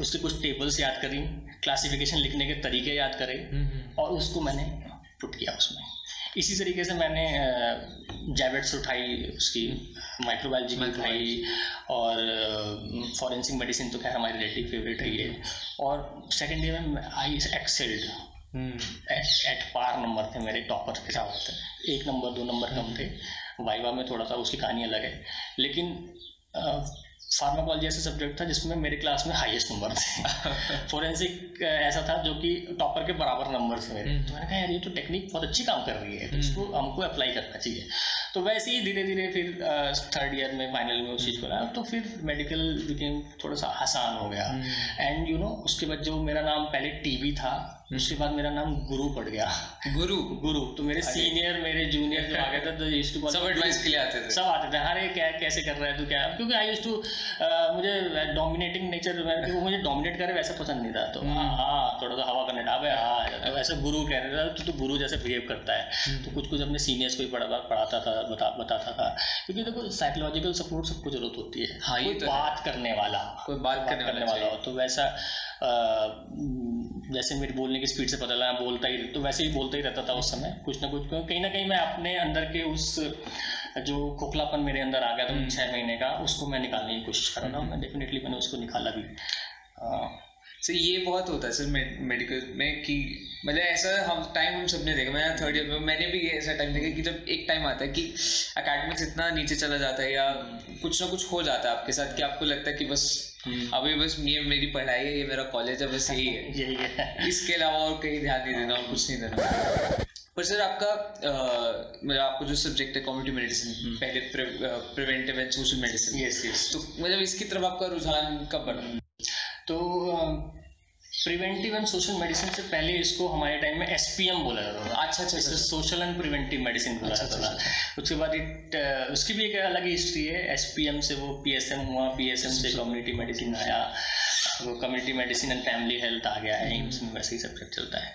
उसके कुछ टेबल्स याद करी क्लासिफिकेशन लिखने के तरीके याद करे हम्म, और उसको मैंने पुट किया उसमें। इसी तरीके से मैंने जैवेट्स उठाई उसकी माइक्रोबायोलॉजी की उठाई और फॉरेंसिक मेडिसिन तो खैर हमारी रिलेटिव फेवरेट है ये। और सेकेंड ईयर में I excelled hmm, at par number थे मेरे टॉपर के साथ थे एक नंबर दो नंबर कम थे। वाइवा में थोड़ा सा उसकी कहानी अलग है। लेकिन फार्माकोलॉजी ऐसा सब्जेक्ट था जिसमें मेरे क्लास में हाईएस्ट नंबर थे। फोरेंसिक ऐसा था जो कि टॉपर के बराबर नंबर थे मेरे। तो मैंने कहा यार ये तो टेक्निक बहुत अच्छी काम कर रही है तो इसको हमको अप्लाई करना चाहिए। तो वैसे ही धीरे धीरे फिर थर्ड ईयर में फाइनल में उस चीज़ को तो फिर मेडिकल बिकेम थोड़ा सा आसान हो गया। एंड यू नो उसके बाद जो मेरा नाम पहले टीवी था उसके बाद मेरा नाम गुरु पड़ गया। गुरु? गुरु। तो मेरे सीनियर मेरे जूनियर जो आ गए थे तो यूज्ड टू सब एडवाइस के लिए आते थे। सब आते थे अरे क्या कैसे कर रहा है तू क्या? क्योंकि आई यूज़ टू मुझे डोमिनेटिंग नेचर वो मुझे डोमिनेट करे वैसा पसंद नहीं था। तो हाँ हाँ थोड़ा सा हवा करने अबे हाँ ऐसा गुरु कह रहे थे तो तू गुरु जैसे बिहेव करता है। तो कुछ कुछ अपने सीनियर्स को ही पढ़ा पढ़ाता था। बता बताता था। क्योंकि देखो साइकोलॉजिकल सपोर्ट सबको ज़रूरत होती है। हाँ, ये कोई तो बात करने वाला। कोई बात करने वाला वाला हो तो वैसा जैसे मेरी बोलने की स्पीड से पता लगा बोलता ही तो वैसे ही बोलता ही रहता था उस समय कुछ ना कुछ। कहीं ना कहीं मैं अपने अंदर के उस जो खोखलापन मेरे अंदर आ गया था छः महीने का उसको मैं निकालने की कोशिश कर रहा था। मैं डेफिनेटली मैंने उसको निकाला भी। सर ये बहुत होता है सर मेडिकल में कि मतलब ऐसा हम टाइम हम सबने देखा मैं थर्ड ईयर में मैंने भी ऐसा टाइम देखा कि जब एक टाइम आता है कि अकेडमिक्स इतना नीचे चला जाता है या कुछ ना कुछ हो जाता है आपके साथ कि आपको लगता है कि बस अभी बस ये मेरी पढ़ाई है ये मेरा कॉलेज है बस यही है। यही है। इसके अलावा और कहीं ध्यान नहीं देना और कुछ नहीं देना। पर सर आपका मतलब आपको जो सब्जेक्ट है कम्युनिटी मेडिसिन पहले preventive and social medicine yes yes तो मतलब इसकी तरफ़ आपका रुझान कब बढ़ा तो प्रिवेंटिव एंड सोशल मेडिसिन से पहले इसको हमारे टाइम में एसपीएम बोला जाता था। अच्छा अच्छा इसे अच्छा सोशल एंड प्रिवेंटिव मेडिसिन बोला अच्छा, जाता था उसके बाद इट उसकी भी एक अलग हिस्ट्री है। एसपीएम से वो पीएसएम हुआ। पीएसएम से कम्युनिटी मेडिसिन आया। वो community medicine and family health आ गया है। एम्स में वैसे ही सब्जेक्ट चलता है।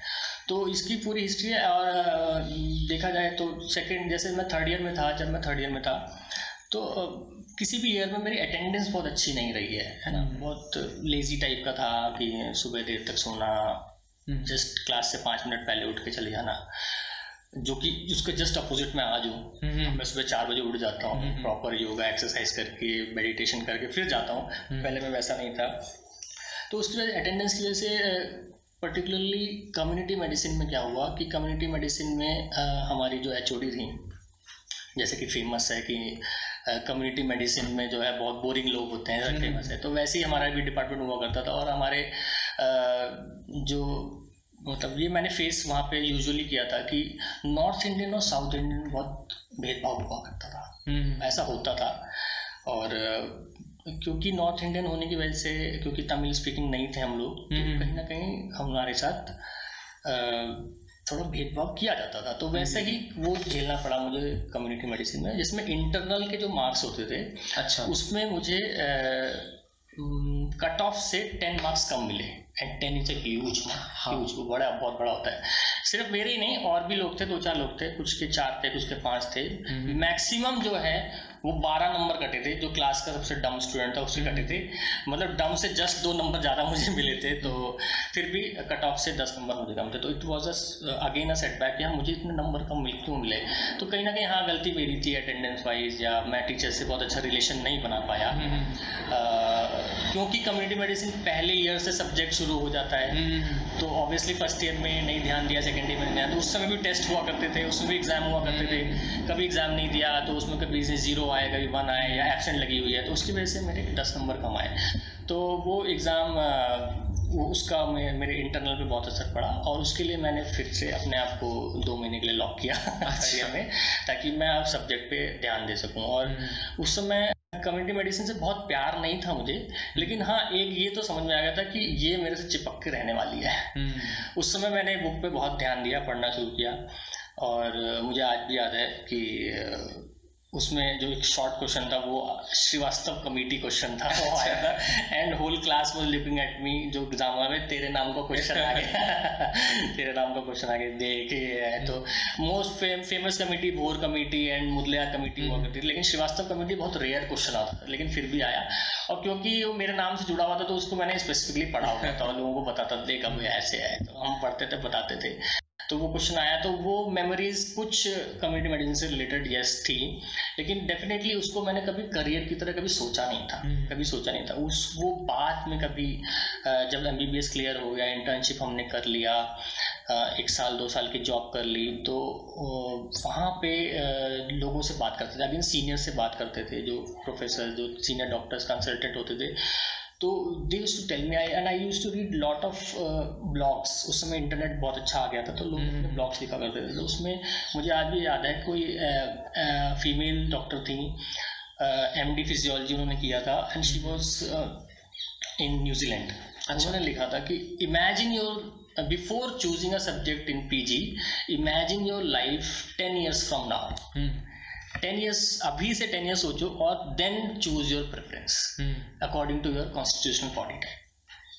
तो इसकी पूरी हिस्ट्री है और देखा जाए तो सेकेंड जैसे मैं थर्ड ईयर में था जब मैं थर्ड ईयर में था तो किसी भी ईयर में मेरी अटेंडेंस बहुत अच्छी नहीं रही है है ना? बहुत लेजी टाइप का था कि सुबह देर तक सोना जस्ट क्लास से पाँच मिनट पहले उठ के चले जाना जो कि उसके जस्ट अपोजिट में आज हूँ हम्म, मैं सुबह चार बजे उठ जाता हूँ हम्म। प्रॉपर योगा एक्सरसाइज करके मेडिटेशन करके फिर जाता हूँ। पहले मैं वैसा नहीं था। तो उसकी वजह अटेंडेंस की वजह से पर्टिकुलरली कम्युनिटी मेडिसिन में क्या हुआ कि कम्युनिटी मेडिसिन में अ, हमारी जो एचओडी थी जैसे कि फ़ेमस है कि कम्युनिटी मेडिसिन में जो है बहुत बोरिंग लोग होते हैं फ़ेमस है। तो वैसे ही हमारा भी डिपार्टमेंट हुआ करता था और हमारे जो मतलब ये मैंने फेस वहाँ पे यूजुअली किया था कि नॉर्थ इंडियन और साउथ इंडियन बहुत भेदभाव हुआ करता था। हम्म, ऐसा होता था। और क्योंकि नॉर्थ इंडियन होने की वजह से क्योंकि तमिल स्पीकिंग नहीं थे हम लोग तो हम्म। कहीं ना कहीं हमारे साथ थोड़ा भेदभाव किया जाता था। तो वैसे ही वो झेलना पड़ा मुझे कम्युनिटी मेडिसिन में जिसमें इंटरनल के जो मार्क्स होते थे अच्छा। उसमें मुझे कट ऑफ़ से टेन मार्क्स कम मिले। एंड टेन इज़ ह्यूज हाँ। ह्यूज बड़ा बहुत बड़ा होता है। सिर्फ़ मेरे ही नहीं और भी लोग थे दो चार लोग थे कुछ के चार थे कुछ के पाँच थे। हम्म। मैक्सिमम जो है वो बारह नंबर कटे थे जो क्लास का सबसे डम स्टूडेंट था उससे कटे थे। मतलब डम से जस्ट दो नंबर ज़्यादा मुझे मिले थे तो फिर भी कट ऑफ़ से दस नंबर मुझे कम थे तो it was us again a setback कि हाँ मुझे इतने नंबर कम मिल क्यों मिले? तो कहीं ना कहीं हाँ गलती मेरी थी अटेंडेंस वाइज या मैं टीचर से बहुत अच्छा रिलेशन नहीं बना पाया। हम्म, क्योंकि कम्युनिटी मेडिसिन पहले ईयर से सब्जेक्ट शुरू हो जाता है। हम्म, तो ऑब्वियसली फ़र्स्ट ईयर में नहीं ध्यान दिया सेकेंड ईयर में ध्यान दिया। उस समय भी टेस्ट हुआ करते थे उसमें भी एग्ज़ाम हुआ करते थे। कभी एग्ज़ाम नहीं दिया तो उसमें कभी ज़ीरो आए कभी वन आए या एबसेंट लगी हुई है तो उसकी वजह से मेरे दस नंबर कम आए तो वो एग्ज़ाम वो उसका मेरे इंटरनल पे बहुत असर पड़ा और उसके लिए मैंने फिर से अपने आप को दो महीने के लिए लॉक किया अच्छा। में ताकि मैं अब सब्जेक्ट पे ध्यान दे सकूँ और हम्म। उस समय कम्युनिटी मेडिसिन से बहुत प्यार नहीं था मुझे लेकिन हाँ एक ये तो समझ में आ गया था कि ये मेरे से चिपक के रहने वाली है हम्म। उस समय मैंने बुक पे बहुत ध्यान दिया पढ़ना शुरू किया और मुझे आज भी याद है कि उसमें जो एक शॉर्ट क्वेश्चन था वो श्रीवास्तव कमेटी क्वेश्चन था वो आया था। And whole class was looking at me जो एग्ज़ाम में तेरे नाम का क्वेश्चन आ गया तेरे नाम का क्वेश्चन आ गया देखे है तो। Most fame, famous committee Bhore committee and Mudaliar committee हुआ करती थी लेकिन श्रीवास्तव कमेटी बहुत रेयर क्वेश्चन आता था लेकिन फिर भी आया। और क्योंकि वो मेरे नाम से जुड़ा हुआ था तो उसको मैंने स्पेसिफिकली पढ़ा हुआ था और लोगों को बताता देख अब ऐसे है तो हम पढ़ते थे बताते थे। तो वो क्वेश्चन आया तो वो मेमोरीज कुछ कम्युनिटी मेडिसिन से रिलेटेड यस थी। लेकिन डेफिनेटली उसको मैंने कभी करियर की तरह कभी सोचा नहीं था। हम्म। कभी सोचा नहीं था। उस वो बात में कभी जब एमबीबीएस क्लियर हो गया इंटर्नशिप हमने कर लिया एक साल दो साल की जॉब कर ली तो वहाँ पे लोगों से बात करते थे। अगेन सीनियर से बात करते थे जो प्रोफेसर जो सीनियर डॉक्टर्स कंसल्टेंट होते थे। तो they to tell me I and I use to read lot of blogs उस समय इंटरनेट बहुत अच्छा आ गया था तो लोग ब्लॉग्स हम्म। लिखा करते थे। तो उसमें मुझे आज भी याद है कोई फीमेल डॉक्टर थी एम डी फिजियोलॉजी उन्होंने किया था and she was in New Zealand उन्होंने लिखा था कि imagine your before choosing a subject in P G imagine your life ten years from now ten years अभी से टेन ईयर्स सोचो और then choose your preference according to your constitutional type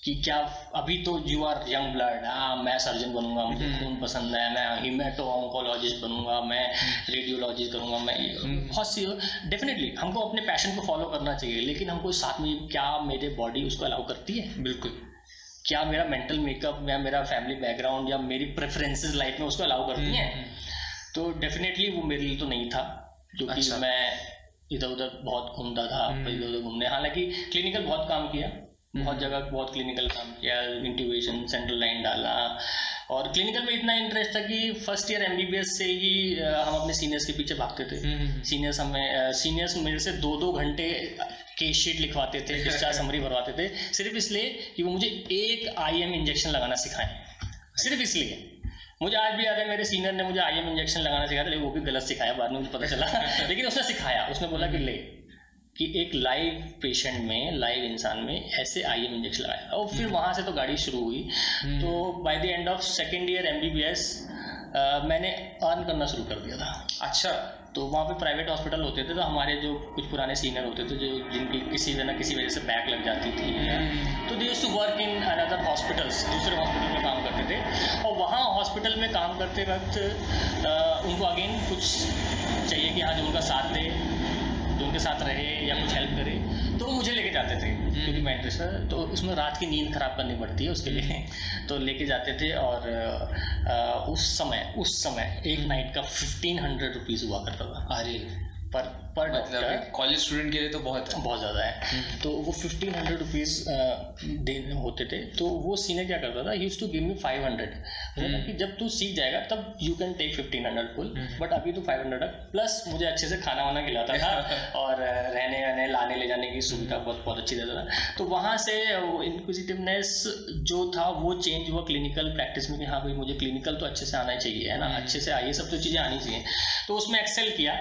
कि क्या अभी तो यू आर यंग ब्लड हाँ मैं सर्जन बनूँगा मुझे hmm. खून पसंद है मैं हिमेटो ऑन्कोलॉजिस्ट बनूँगा मैं रेडियोलॉजिस्ट hmm. करूँगा मैं hmm. बहुत सी डेफिनेटली हमको अपने पैशन को फॉलो करना चाहिए लेकिन हमको साथ में क्या मेरे बॉडी उसको अलाउ करती है? बिल्कुल। क्या मेरा मेंटल मेकअप या मेरा फैमिली बैकग्राउंड या मेरी प्रेफरेंसेस लाइफ में उसको अलाउ करती हैं? तो डेफिनेटली वो मेरे लिए तो नहीं था। क्योंकि अच्छा। मैं इधर उधर बहुत घूमता था हम्म। इधर उधर घूमने। हालाँकि क्लिनिकल बहुत काम किया बहुत हम्म। जगह बहुत क्लिनिकल काम किया इंट्यूबेशन सेंट्रल लाइन डाला। और क्लिनिकल में इतना इंटरेस्ट था कि फ़र्स्ट ईयर एमबीबीएस से ही हम अपने सीनियर्स के पीछे भागते थे। सीनियर्स हम्म, हमें सीनियर्स मेरे से दो दो घंटे केस शीट लिखवाते थे डिस्चार्ज समरी भरवाते थे। सिर्फ़ इसलिए कि वो मुझे एक आईएम इंजेक्शन लगाना सिखाएँ। सिर्फ़ इसलिए। मुझे आज भी याद है मेरे सीनियर ने मुझे आई एम इंजेक्शन लगाना सिखाया था लेकिन वो भी गलत सिखाया बाद में मुझे पता चला। लेकिन उसने सिखाया। उसने बोला कि ले कि एक लाइव पेशेंट में लाइव इंसान में ऐसे आई एम इंजेक्शन लगाया और फिर वहाँ वहाँ से तो गाड़ी शुरू हुई। हम्म। तो by the end of second year M B B S मैंने अर्न करना शुरू कर दिया था। अच्छा। तो वहाँ पे प्राइवेट हॉस्पिटल होते थे तो हमारे जो कुछ पुराने सीनियर होते थे जो जिनकी किसी ना किसी वजह से बैक लग जाती थी। हम्म। तो they to work in another hospitals दूसरे हॉस्पिटल में काम करते थे। और वहाँ हॉस्पिटल में काम करते वक्त उनको अगेन कुछ चाहिए कि हाँ जो उनका साथ दे जो उनके साथ रहे या कुछ हेल्प करे। तो वो मुझे लेके जाते थे हम्म। क्योंकि मैं इंटरेस्ट तो उसमें रात की नींद खराब करनी पड़ती है उसके लिए हम्म। तो लेके जाते थे और आ, उस समय उस समय एक नाइट हम्म। का फिफ्टीन हंड्रेड रुपीज़ हुआ करता था अरे पर पर मतलब कॉलेज स्टूडेंट के लिए तो बहुत है। बहुत ज़्यादा है। हम्म। तो वो फिफ्टीन हंड्रेड रुपीज़ देने होते थे। तो वो सीनियर क्या करता था? Use to give me five hundred कि जब तू सीख जाएगा तब you can take fifteen hundred full but अभी तो फाइव हंड्रेड प्लस मुझे अच्छे से खाना वाना खिलाता था और रहने वहने लाने ले जाने की सुविधा बहुत बहुत अच्छी देता था। तो वहाँ से इंक्विजिटिवनेस जो था वो चेंज हुआ क्लिनिकल प्रैक्टिस में कि हाँ भाई मुझे क्लिनिकल तो अच्छे से आना चाहिए है ना? हम्म। अच्छे से आइए सब तो चीज़ें आनी चाहिए। तो उसमें एक्सेल किया।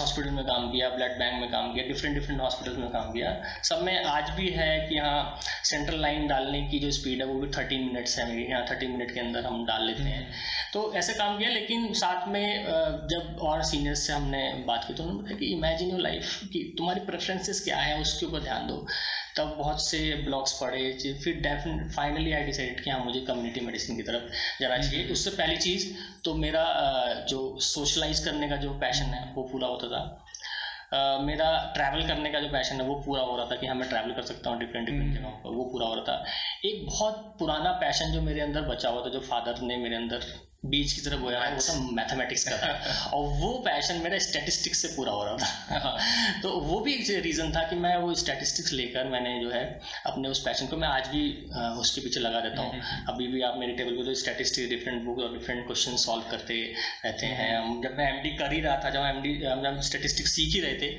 मैक्स हॉस्पिटल में काम किया ब्लड बैंक में काम किया डिफरेंट डिफरेंट हॉस्पिटल में काम किया। सब में आज भी है कि यहाँ सेंट्रल लाइन डालने की जो स्पीड है वो भी थर्टीन मिनट्स है मेरी। यहाँ थर्टी मिनट के अंदर हम डाल लेते हैं। तो ऐसे काम किया लेकिन साथ में जब और सीनियर्स से हमने बात की तो उन्होंने बताया कि इमेजिन योर लाइफ कि तुम्हारी प्रेफरेंसेस क्या है उसके ऊपर ध्यान दो। तब बहुत से ब्लॉग्स पढ़े फिर डेफिनेट फाइनली आई डिसाइड कि हाँ मुझे कम्युनिटी मेडिसिन की तरफ़ जाना चाहिए। हम्म। उससे पहली चीज़ तो मेरा जो सोशलाइज करने का जो पैशन है वो पूरा होता था। Uh, मेरा ट्रैवल करने का जो पैशन है वो पूरा हो रहा था कि हाँ मैं ट्रैवल कर सकता हूँ डिफरेंट डिफरेंट जगहों पर। वो पूरा हो रहा था। एक बहुत पुराना पैशन जो मेरे अंदर बचा हुआ था जो फादर ने मेरे अंदर बीच की तरफ़ बोया वो सब मैथमेटिक्स का था। और वो पैशन मेरा स्टैटिस्टिक्स से पूरा हो रहा था। तो वो भी एक रीज़न था कि मैं वो स्टैटिस्टिक्स लेकर मैंने जो है अपने उस पैशन को मैं आज भी उसके पीछे लगा देता हूँ। हम्म। अभी भी आप मेरे टेबल पे तो स्टैटिस्टिक्स डिफरेंट बुक और डिफरेंट क्वेश्चन सॉल्व करते रहते हैं। जब मैं एमडी कर ही रहा था जब एम डी हम जब स्टैटिस्टिक्स सीख ही रहे थे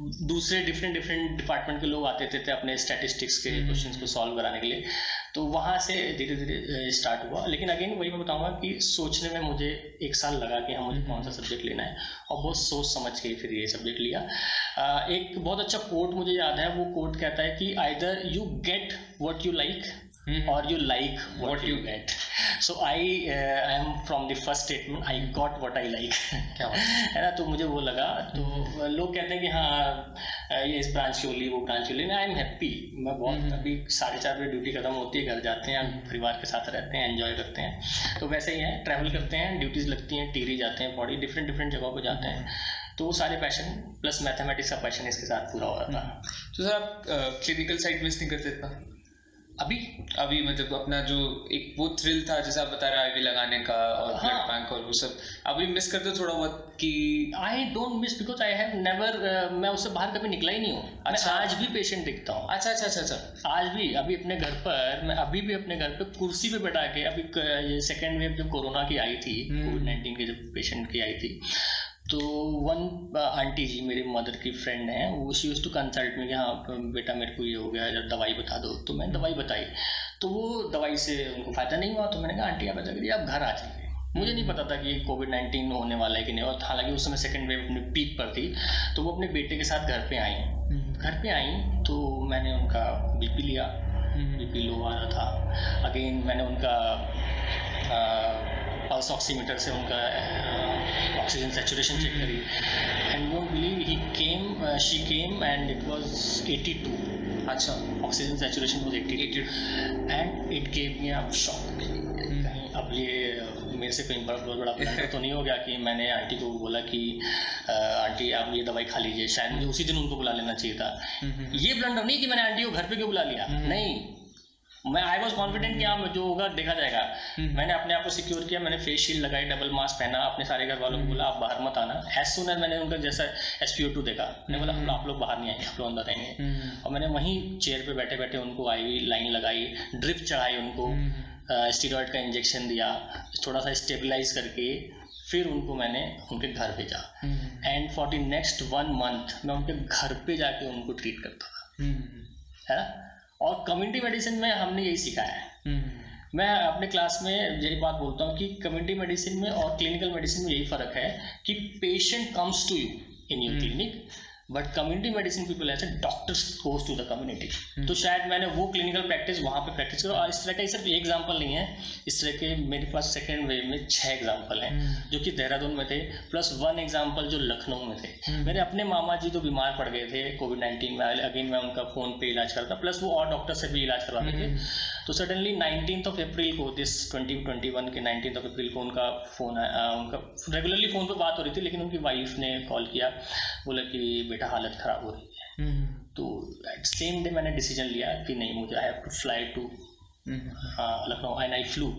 दूसरे डिफरेंट डिफरेंट डिपार्टमेंट के लोग आते थे, थे अपने स्टैटिस्टिक्स के क्वेश्चंस हम्म। को सॉल्व कराने के लिए। तो वहाँ से धीरे धीरे स्टार्ट हुआ। लेकिन अगेन वही मैं बताऊँगा कि सोचने में मुझे एक साल लगा कि हाँ मुझे कौन सा सब्जेक्ट। लेना है। और बहुत सोच समझ के फिर ये सब्जेक्ट लिया। एक बहुत अच्छा कोर्ट मुझे याद है। वो कोर्ट कहता है कि either you get what you like mm-hmm. or you like what, what you get. So i uh, i am from the first statement i got what i like. है। ना? तो मुझे वो लगा तो mm-hmm. लोग कहते हैं कि हाँ ये इस ब्रांच की होली वो ब्रांच की होली आई एम हैप्पी मैं बहुत mm-hmm. अभी साढ़े चार बजे ड्यूटी खत्म होती है घर जाते हैं परिवार के साथ रहते हैं एंजॉय करते हैं। तो वैसे ही है ट्रैवल करते हैं ड्यूटीज़ लगती हैं टीरी जाते हैं बॉडी डिफरेंट डिफरेंट जगहों पर जाते हैं। तो वो सारे पैशन प्लस मैथमेटिक्स का पैशन इसके साथ पूरा हो रहा था तो सर आप क्लिनिकल साइड मिस नहीं करते इतना? अभी अभी मतलब अपना जो एक वो थ्रिल था जैसा आप बता रहे आईवी लगाने का और ब्लड हाँ. बैंक और वो सब अभी मिस करते थोड़ा बहुत कि I don't miss because I have never मैं उससे बाहर कभी निकला ही नहीं हूँ अच्छा मैं आज भी पेशेंट दिखता हूँ अच्छा अच्छा अच्छा अच्छा आज भी अभी अपने घर पर मैं अभी भी अपने घर पर कुर्सी पे बैठा के अभी सेकेंड वेव जब कोरोना की आई थी कोविड हम्म। नाइन्टीन की जब पेशेंट की आई थी तो वन आंटी जी मेरी मदर की फ्रेंड हैं वो शी यूज़ टू कंसल्ट में कि हाँ बेटा मेरे को ये हो गया जब दवाई बता दो। तो मैंने दवाई बताई। तो वो दवाई से उनको फ़ायदा नहीं हुआ तो मैंने कहा आंटी आप ऐसा करिए आप घर आ जाइए। मुझे नहीं पता था कि ये कोविड नाइन्टीन होने वाला है कि नहीं और हालाँकि उस समय सेकेंड वेव अपनी पीक पर थी तो वो अपने बेटे के साथ घर पे आई। हम्म। घर पे आई तो मैंने उनका बीपी लिया। बीपी लो आ रहा था। अगेन मैंने उनका पल्स ऑक्सीमीटर से उनका ऑक्सीजन सेचुरेशन चेक करी। And won't believe he came she came and it was 82 अच्छा। Oxygen saturation was 82 and it gave me a shock अब ये मेरे से कहीं बड़ा बहुत बड़ा ब्लंडर तो नहीं हो गया कि मैंने आंटी को बोला कि आंटी आप ये दवाई खा लीजिए शायद मुझे उसी दिन उनको बुला लेना चाहिए था। हम्म, हम्म, हम्म। ये ब्लंडर नहीं कि मैंने आंटी को घर पे क्यों बुला लिया? नहीं। मैं आई वॉज़ कॉन्फिडेंट कि हाँ जो होगा देखा जाएगा। हम्म। मैंने अपने आप को सिक्योर किया मैंने फेस शील्ड लगाई डबल मास्क पहना अपने सारे घर वालों को बोला आप बाहर मत आना। एज सुन एज मैंने उनका जैसा एस पी ओ टू देखा मैंने बोला हम्म। आप लोग बाहर नहीं आएँगे आप लोग अंदर आएँगे हम्म। और मैंने वहीं चेयर पे बैठे बैठे उनको आई लाइन लगाई ड्रिप चढ़ाई उनको स्टीरॉयड का इंजेक्शन दिया थोड़ा सा स्टेबलाइज करके फिर उनको मैंने उनके घर भेजा। And for the next one month मैं उनके घर पे जाके उनको ट्रीट करता था। है ना? और कम्युनिटी मेडिसिन में हमने यही सीखा है हम्म। मैं अपने क्लास में यही बात बोलता हूँ कि कम्युनिटी मेडिसिन में और क्लिनिकल मेडिसिन में यही फ़र्क है कि patient comes to you in your clinic but community medicine people ऐसे doctors goes to the community तो शायद मैंने वो क्लिनिकल प्रैक्टिस वहाँ पे प्रैक्टिस करो और इस तरह का सिर्फ़ एग्ज़ाम्पल नहीं है इस तरह के मेरे पास सेकेंड वेव में छः एग्ज़ाम्पल हैं hmm. जो कि देहरादून में थे प्लस वन एग्ज़ाम्पल जो लखनऊ में थे hmm. मेरे अपने मामा जी तो बीमार पड़ गए थे कोविड नाइन्टीन में अगेन मैं उनका फ़ोन पे इलाज करता प्लस वो और डॉक्टर से भी इलाज करवाते थे hmm. तो सडनली नाइनटीन ऑफ़ अप्रैल को दिस ट्वेंटी ट्वेंटी वन के नाइनटीन ऑफ़ अप्रैल को उनका फ़ोन उनका रेगुलरली फ़ोन पर बात हो रही थी लेकिन उनकी वाइफ ने कॉल किया बोला कि बेटा हालत ख़राब हो रही है। हम्म। तो एट सेम डे मैंने डिसीज़न लिया कि नहीं मुझे I have to fly to Lucknow and I flew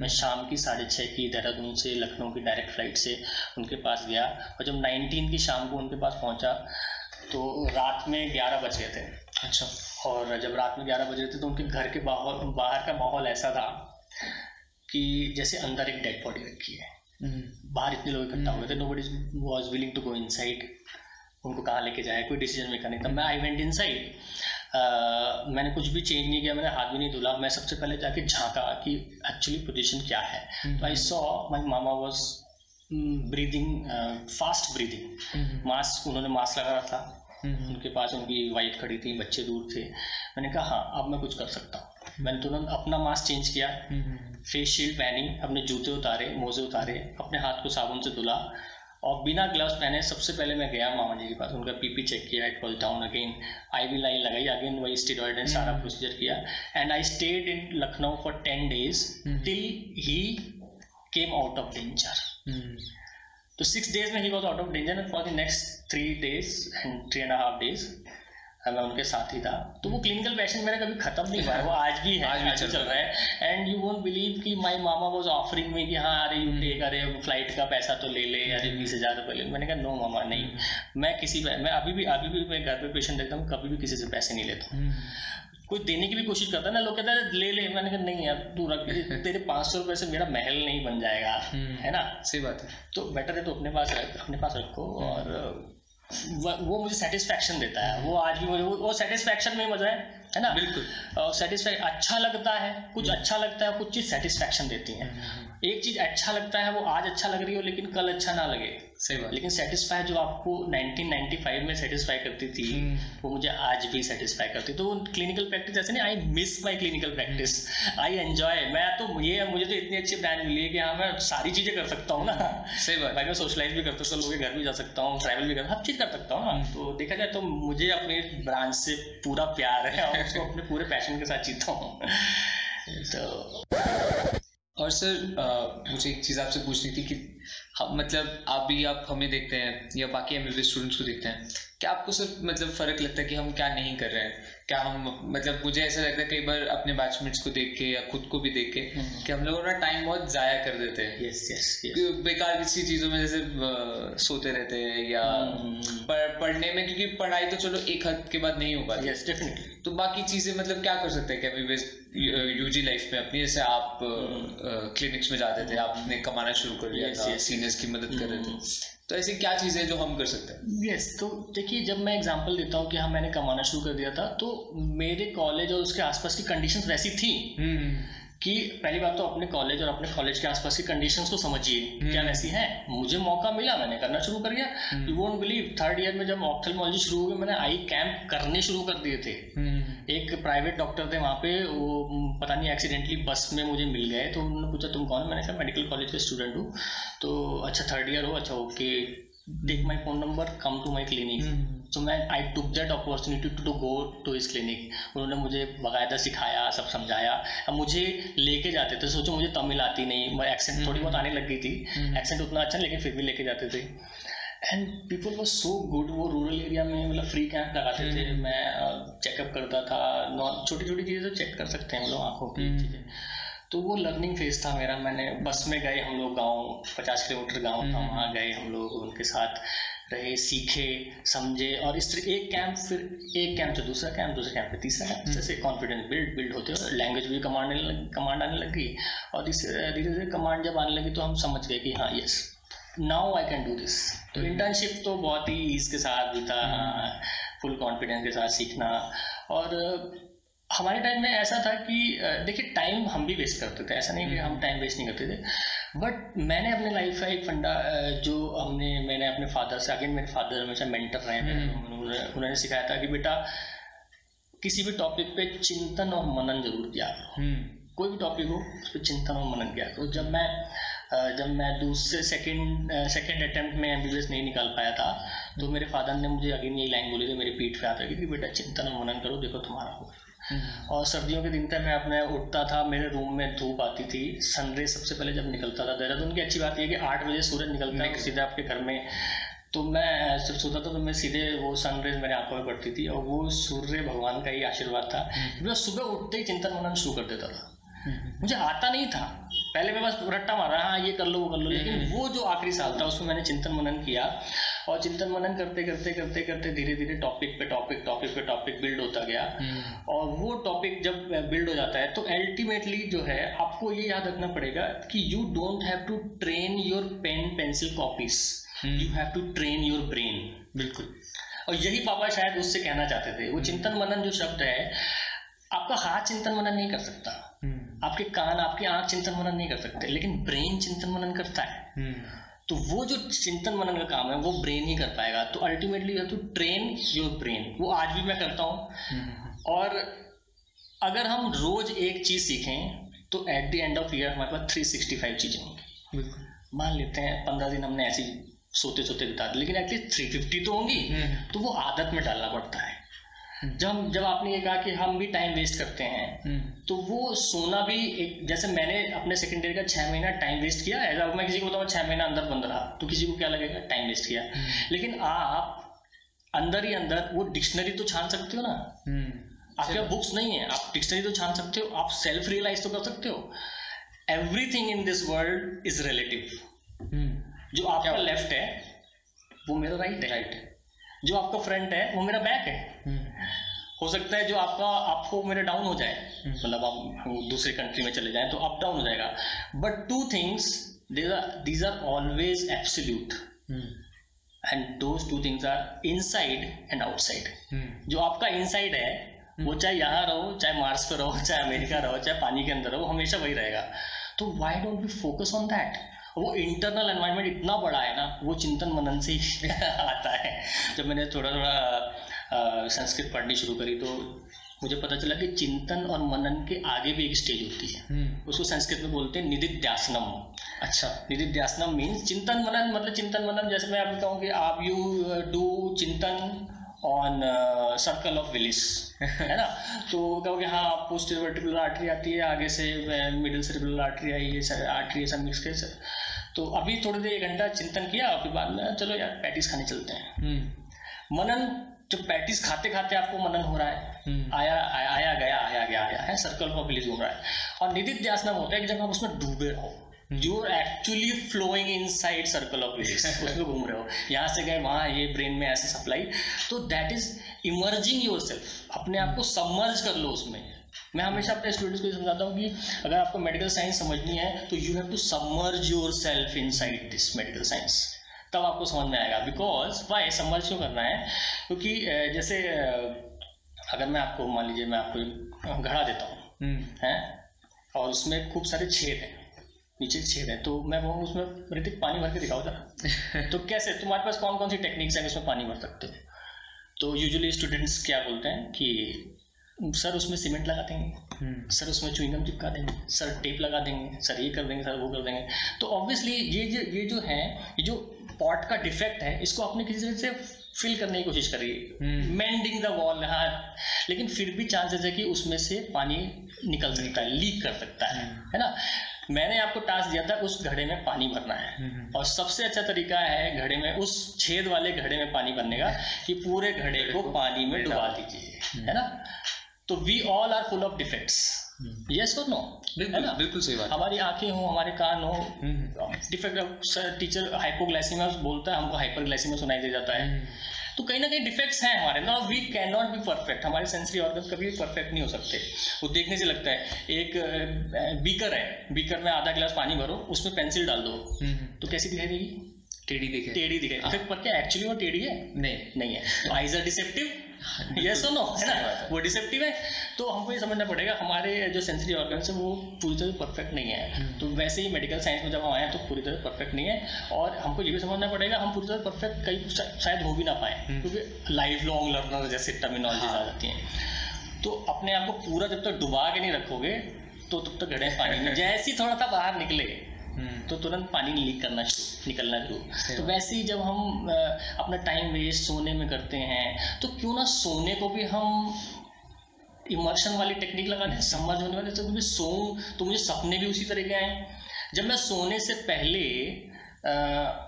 मैं शाम की साढ़े छः की देहरादून से लखनऊ की डायरेक्ट फ़्लाइट से उनके पास गया और जब नाइनटीन की शाम को उनके पास पहुँचा तो रात में ग्यारह बज गए थे। अच्छा। और जब रात में ग्यारह बज रहे थे तो उनके घर के बाहर बाहर का माहौल ऐसा था कि जैसे अंदर एक डेड बॉडी रखी है। हम्म। बाहर इतने लोग इकट्ठा हुए थे nobody was willing to go inside उनको कहाँ लेके जाए कोई डिसीज़न मेकर नहीं। तब मैं आई वेंट इन साइड मैंने कुछ भी चेंज नहीं किया मैंने हाथ भी नहीं धुला। मैं सबसे पहले जाके झांका कि एक्चुअली पोजीशन क्या है। तो I saw my mama was breathing fast breathing mask उन्होंने मास्क लगा रखा था। हम्म। उनके पास उनकी वाइफ खड़ी थी बच्चे दूर थे। मैंने कहा हाँ अब मैं कुछ कर सकता हूँ। मैंने तुरंत अपना मास्क चेंज किया। फेस शील्ड पहनी अपने जूते उतारे मोजे उतारे अपने हाथ को साबुन से धुला और बिना ग्लव्स पहने सबसे पहले मैं गया मामा जी के पास। उनका पीपी चेक किया it was down again I V line लगाई अगेन वही स्टेरॉइड ने सारा प्रोसीजर. किया। And I stayed in Lucknow for ten days till he came out of danger तो सिक्स डेज़ में he was out of danger for the next three days and three and half days मैं उनके साथ ही था। तो वो clinical passion मेरा कभी खत्म नहीं हुआ है वो आज भी है आज भी चल रहा है। एंड यू वोंट बिलीव कि माई मामा वॉज़ ऑफरिंग में कि हाँ अरे यू टेक अरे फ़्लाइट का पैसा तो ले ले अरे बीस हज़ार रुपये ले। मैंने कहा नो मामा नहीं। मैं किसी मैं अभी भी अभी भी मैं घर पे पेशेंट देखता हूँ कभी भी किसी से पैसे नहीं लेता हूँ। कोई देने की भी कोशिश करता है ना लोग कहते हैं ले ले। मैंने कहा नहीं यार तू रख तेरे पाँच सौ रुपये से मेरा महल नहीं बन जाएगा। है ना? सही बात है। तो बेटर है तो अपने पास रख अपने पास रखो और वो मुझे सेटिस्फैक्शन देता है। वो आज भी मुझे वो सेटिस्फैक्शन में मज़ा है है ना? बिल्कुल। सेटिस्फैक्शन अच्छा लगता है कुछ हम्म। अच्छा लगता है कुछ चीज़ सेटिस्फैक्शन देती है। एक चीज़ अच्छा लगता है वो आज अच्छा लग रही हो लेकिन कल अच्छा ना लगे। सही बात। लेकिन सेटिस्फाई जो आपको 1995 में सेटिस्फाई करती थी हम्म। वो मुझे आज भी सेटिस्फाई करती तो क्लिनिकल प्रैक्टिस ऐसे नहीं I miss my clinical practice I enjoy मैं तो ये मुझे तो इतनी अच्छी ब्रांड मिली है कि हाँ मैं सारी चीज़ें कर सकता हूँ ना। सही बात। भाई मैं सोशलाइज भी कर सकता हूँ लोगों के घर भी जा सकता हूँ ट्रैवल भी कर हर चीज़ कर सकता हूँ ना। हम्म। तो देखा जाए तो मुझे अपने ब्रांच से पूरा प्यार है और उसको अपने पूरे पैशन के साथ जीता हूँ। तो और सर मुझे एक चीज़ आपसे पूछनी थी कि हम मतलब आप भी, आप हमें देखते हैं या बाकी एम स्टूडेंट्स को देखते हैं, क्या आपको सिर्फ़ मतलब फ़र्क लगता है कि हम क्या नहीं कर रहे हैं? क्या हम मतलब मुझे ऐसा लगता है कई बार अपने बैचमेट्स को देख के या खुद को भी देख के हम्म। कि हम लोग ना टाइम बहुत ज़ाया कर देते हैं। यस यस बेकार किसी चीज़ों में जैसे सोते रहते हैं या हम्म। पढ़ने में क्योंकि पढ़ाई तो चलो एक हद के बाद नहीं हो पाती। यस डेफिनेटली तो बाकी चीज़ें मतलब क्या कर सकते हैं क्या यूजी लाइफ में अपनी जैसे आप क्लिनिक्स हम्म। में जाते थे आपने कमाना शुरू कर दिया था सीनियर्स की मदद कर रहे थे। तो ऐसी क्या चीज़ें जो हम कर सकते हैं यस yes, तो देखिए जब मैं एग्जांपल देता हूँ कि हाँ मैंने कमाना शुरू कर दिया था तो मेरे कॉलेज और उसके आसपास की कंडीशंस वैसी थी हम्म, हम्म। कि पहली बात तो अपने कॉलेज और अपने कॉलेज के आसपास की कंडीशंस को समझिए। हम्म। क्या वैसी है? मुझे मौका मिला मैंने करना शुरू कर दिया। You won't believe third year में जब ऑप्थेलमोलॉजी शुरू हो गई मैंने आई कैंप करने शुरू कर दिए थे। एक प्राइवेट डॉक्टर थे वहाँ पे वो पता नहीं एक्सीडेंटली बस में मुझे मिल गए। तो उन्होंने पूछा तुम कौन? मैंने कहा मेडिकल कॉलेज का स्टूडेंट हूँ। तो अच्छा थर्ड ईयर हो अच्छा okay take my phone number come to my clinic. तो मैं I took that opportunity to to go to इस क्लिनिक उन्होंने मुझे बाकायदा सिखाया सब समझाया। अब मुझे लेके जाते थे सोचो मुझे तमिल आती नहीं मैं एक्सेंट थोड़ी बहुत आने लग गई थी एक्सेंट उतना अच्छा लेकिन फिर भी लेके जाते थे। And people was so good वो रूरल एरिया में मतलब फ्री कैंप लगाते थे। मैं चेकअप करता था नॉन छोटी छोटी चीज़ें तो चेक कर सकते हैं हम लोग आँखों की चीज़ें। तो वो लर्निंग फ़ेज़ था मेरा मैंने बस में गए हम लोग गाँव पचास किलोमीटर गाँव था हम्म। वहाँ गए हम लोग उनके साथ रहे सीखे समझे और इस तरह एक कैंप फिर एक कैंप से दूसरा कैंप दूसरे कैंप पे तीसरा कैंप जैसे कॉन्फिडेंस बिल्ड बिल्ड होते हैं लैंग्वेज भी कमांड कमांड आने लगी और इस धीरे धीरे कमांड जब आने लगी तो हम समझ गए कि हाँ yes now I can do this तो इंटर्नशिप हम्म। तो बहुत ही इसके साथ भी था फुल हम्म। कॉन्फिडेंस के साथ सीखना और हमारे टाइम में ऐसा था कि देखिए टाइम हम भी वेस्ट करते थे ऐसा नहीं कि हम टाइम हम्म। वेस्ट नहीं करते थे बट मैंने अपने लाइफ का एक फंडा जो हमने मैंने अपने फादर से अगेन मेरे फादर हमेशा मेंटर रहे हम्म। उन्होंने सिखाया था कि बेटा किसी भी टॉपिक पे चिंतन और मनन ज़रूर किया हम्म। कोई भी टॉपिक हो उस पर चिंतन और मनन किया तो जब मैं जब मैं दूसरे सेकंड सेकंड अटेम्प्ट में एम नहीं निकाल पाया था तो मेरे फादर ने मुझे अगेन यही लाइन बोली थी मेरी पीठ पे आता कि बेटा चिंतन और मनन करो देखो तुम्हारा होगा। और सर्दियों के दिन तक मैं अपने उठता था मेरे रूम में धूप आती थी सनरे सबसे पहले जब निकलता था देहरादून की अच्छी बात यह कि आठ बजे सूरज निकलता है सीधे आपके घर में। तो मैं जब सोता था तो मैं सीधे वो सनरेज मेरे आँखों में पड़ती थी और वो सूर्य भगवान का ही आशीर्वाद था। हम्म। मैं सुबह उठते ही चिंतन मनन शुरू कर देता था। हम्म। मुझे आता नहीं था। पहले मैं बस रट्टा मारा हाँ ये कर लो वो कर लो लेकिन हम्म। वो जो आखिरी साल था उसमें मैंने चिंतन मनन किया। और चिंतन मनन करते करते करते करते धीरे धीरे टॉपिक पे टॉपिक टॉपिक पे टॉपिक बिल्ड होता गया। हम्म। और वो टॉपिक जब बिल्ड हो जाता है तो अल्टीमेटली जो है आपको ये याद रखना पड़ेगा कि you don't have to train your pen pencil copies you have to train your brain बिल्कुल। और यही पापा शायद उससे कहना चाहते थे वो चिंतन मनन जो शब्द है आपका हाथ चिंतन मनन नहीं कर सकता। हम्म। आपके कान आपकी आँख चिंतन मनन नहीं कर सकते लेकिन ब्रेन चिंतन मनन करता है। हम्म। तो वो जो चिंतन मनन का काम है वो ब्रेन ही कर पाएगा। तो ultimately you to train your brain वो आज भी मैं करता हूँ। हम्म। और अगर हम रोज एक चीज़ सीखें तो at the end of year हमारे पास थ्री सिक्सटी फाइव चीज़ें होंगी। मान लेते हैं पंद्रह दिन हमने ऐसी सोते सोते बिता दिए लेकिन एटलीस्ट थ्री फिफ्टी तो होंगी। तो वो आदत में डालना पड़ता है। जब जब आपने ये कहा कि हम भी टाइम वेस्ट करते हैं हम्म। तो वो सोना भी एक जैसे मैंने अपने सेकेंड ईयर का छह महीना टाइम वेस्ट किया अगर मैं किसी को बताऊँ छह महीना अंदर बंद रहा तो किसी को क्या लगेगा टाइम वेस्ट किया। हम्म। लेकिन आप अंदर ही अंदर वो डिक्शनरी तो छान सकते हो ना। हम्म। आपके पास बुक्स नहीं है आप डिक्शनरी तो छान सकते हो आप सेल्फ रियलाइज़ तो कर सकते हो। Everything in this world is relative जो आपका लेफ़्ट है वो मेरा राइट है। राइट है जो आपका फ्रंट है वो मेरा बैक है। हो सकता है जो आपका आपको मेरा डाउन हो जाए हम्म। मतलब आप दूसरे कंट्री में चले जाएँ तो अप डाउन हो जाएगा। But two things these are always absolute and those two things are inside and outside जो आपका इनसाइड है वो हम्म। चाहे यहाँ रहो चाहे मार्स पे रहो चाहे अमेरिका रहो चाहे पानी के अंदर रहो हमेशा वही रहेगा। तो why don't we focus on that वो इंटरनल एनवायरनमेंट इतना बड़ा है ना वो चिंतन मनन से ही आता है। जब मैंने थोड़ा थोड़ा संस्कृत पढ़नी शुरू करी तो मुझे पता चला कि चिंतन और मनन के आगे भी एक स्टेज होती है। उसको संस्कृत में बोलते हैं निधिध्यासनम अच्छा। निधिध्यासनम मीन्स चिंतन मनन मतलब चिंतन मनन जैसे मैं आपको कहूँ कि आप you do chintan on circle of Willis है ना? तो कहोगे हाँ पोस्टर वर्टिकुलर आर्टरी आती है आगे से मिडिल सेरिब्रल आर्टरी आई है आर्टरी है सब मिक्स के सर तो अभी थोड़ी देर एक घंटा चिंतन किया और फिर बाद में चलो यार पैटीज खाने चलते हैं। मनन जो पैटीज खाते खाते आपको मनन हो रहा है आया आया, आया गया आया गया आया है सर्कल ऑफ़ विलिस घूम रहा है। और निधिध्यासनम होता है कि जब आप उसमें डूबे रहो you are actually flowing inside circle of Willis उसमें घूम रहे हो। यहाँ से गए वहाँ ये ब्रेन में ऐसे सप्लाई तो that is emerging yourself अपने आप को सबमर्ज कर लो उसमें। मैं हमेशा अपने स्टूडेंट्स को ये समझाता हूँ कि अगर आपको मेडिकल साइंस समझनी है तो you have to submerge yourself inside this medical science तब आपको समझ में आएगा। बिकॉज़ वाई सबमर्ज क्यों करना है? क्योंकि जैसे अगर मैं आपको मान लीजिए मैं आपको घड़ा देता हूँ हैं? और उसमें खूब सारे छेद हैं नीचे छेद है तो मैं वो उसमें ऋतिक पानी भर के दिखाओ जरा? तो कैसे? तुम्हारे पास कौन कौन सी टेक्निक्स हैं उसमें पानी भर सकते हो? तो यूजुअली स्टूडेंट्स क्या बोलते हैं कि सर उसमें सीमेंट लगा देंगे। सर उसमें च्युइंगम चिपका देंगे। सर टेप लगा देंगे। सर ये कर देंगे सर वो कर देंगे। तो ऑब्वियसली ये जो ये जो है ये जो पॉट का डिफेक्ट है इसको आपने किसी तरह से फिल करने की कोशिश करिए मेंडिंग द वॉल हाँ। लेकिन फिर भी चांसेस है कि उसमें से पानी निकल सकता है लीक कर सकता है है ना? मैंने आपको टास्क दिया था उस घड़े में पानी भरना है। और सबसे अच्छा तरीका है घड़े में उस छेद वाले घड़े में पानी भरने का कि पूरे घड़े को पानी में डुबा दीजिए। है ना? तो we all are full of defects yes और नो। बिल्कुल बिल्कुल सही बात। हमारी आँखें हो हमारे कान हो डिफेक्ट सर टीचर हाइपोग्लाइसीमिया बोलता है हमको हाइपरग्लाइसीमिया सुनाई दे जाता है। तो कहीं ना कहीं डिफेक्ट्स हैं हमारे ना we can not be perfect हमारे सेंसरी ऑर्गन कभी परफेक्ट नहीं हो सकते। वो देखने से लगता है। एक बीकर है बीकर में आधा गिलास पानी भरो उसमें पेंसिल डाल दो। तो कैसी दिखाई देगी टेढ़ी दिखे। टेढ़ी दिखाई हाँ। पर क्या एक्चुअली वो टेढ़ी है? नहीं। नहीं है। आइज़ आर डिसेप्टिव यस और नो है ना? है। वो डिसेप्टिव है। तो हमको ये समझना पड़ेगा हमारे जो सेंसरी ऑर्गन्स है वो पूरी तरह परफेक्ट नहीं है। तो वैसे ही मेडिकल साइंस में जब हम आए हैं तो पूरी तरह परफेक्ट नहीं है। और हमको ये भी समझना पड़ेगा हम पूरी तरह परफेक्ट कई शायद हो भी ना पाए क्योंकि लाइफ लॉन्ग लर्नर जैसे टर्मिनोलॉजीज आ जाती हैं। तो अपने आप को पूरा जब तक डुबा के नहीं रखोगे तो तब तक घड़े पानी में। जैसे ही थोड़ा सा बाहर निकले तो तुरंत पानी लीक करना शुरू निकलना शुरू। तो वैसे ही जब हम अपना टाइम वेस्ट सोने में करते हैं तो क्यों ना सोने को भी हम इमर्शन वाली टेक्निक लगा दें समझ होने वाले तो सो तो मुझे सपने भी उसी तरह के आए। जब मैं सोने से पहले अ,